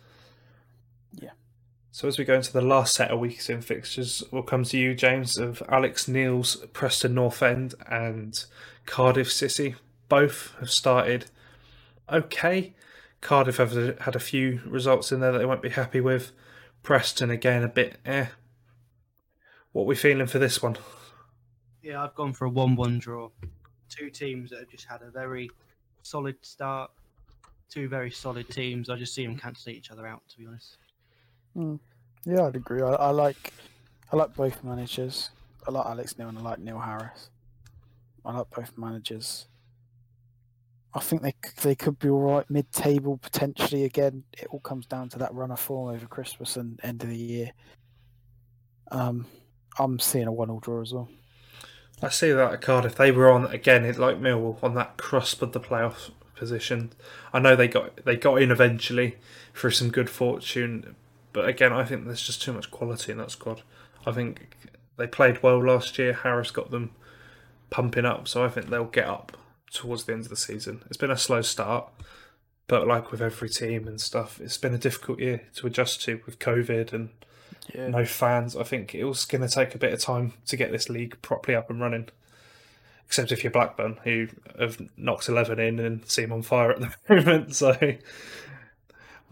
Yeah. So as we go into the last set of weeks in fixtures, we'll come to you, James, of Alex Neil's Preston North End and Cardiff City. Both have started okay. Cardiff have had a few results in there that they won't be happy with. Preston again a bit eh. What are we feeling for this one? Yeah, I've gone for a 1 1 draw. Two teams that have just had a very solid start. Two very solid teams. I just see them cancel each other out, to be honest. Yeah, I'd agree. I, I like I like both managers. I like Alex Neil and I like Neil Harris. I like both managers. I think they they could be all right mid-table potentially. Again, it all comes down to that run of form over Christmas and end of the year. Um, I'm seeing a one-all draw as well. I see that at Cardiff. They were on again, like Millwall, on that cusp of the playoff position. I know they got they got in eventually through some good fortune, but again, I think there's just too much quality in that squad. I think they played well last year. Harris got them pumping up, so I think they'll get up towards the end of the season. It's been a slow start, but like with every team and stuff, it's been a difficult year to adjust to with COVID and Yeah. no fans. I think it was going to take a bit of time to get this league properly up and running. Except if you're Blackburn, who have knocked 11 in and seem on fire at the moment. So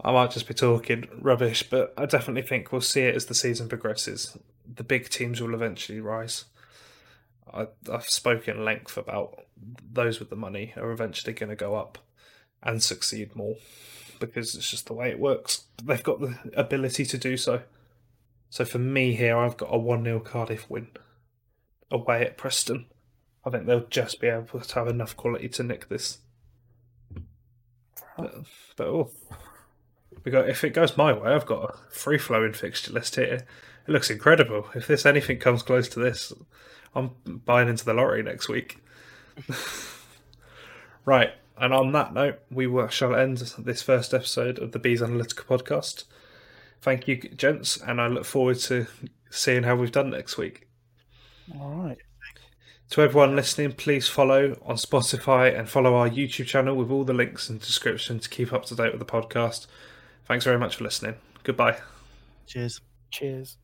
I might just be talking rubbish, but I definitely think we'll see it as the season progresses. The big teams will eventually rise. I, I've spoken length about those with the money are eventually going to go up and succeed more because it's just the way it works. They've got the ability to do so. So for me here, I've got a 1 0 Cardiff win away at Preston. I think they'll just be able to have enough quality to nick this. But, but oh, we got if it goes my way, I've got a free flowing fixture list here. It looks incredible. If this anything comes close to this, I'm buying into the lottery next week. right, and on that note, we shall end this first episode of the Bees Analytica podcast. Thank you, gents, and I look forward to seeing how we've done next week. All right. To everyone listening, please follow on Spotify and follow our YouTube channel with all the links and description to keep up to date with the podcast. Thanks very much for listening. Goodbye. Cheers. Cheers.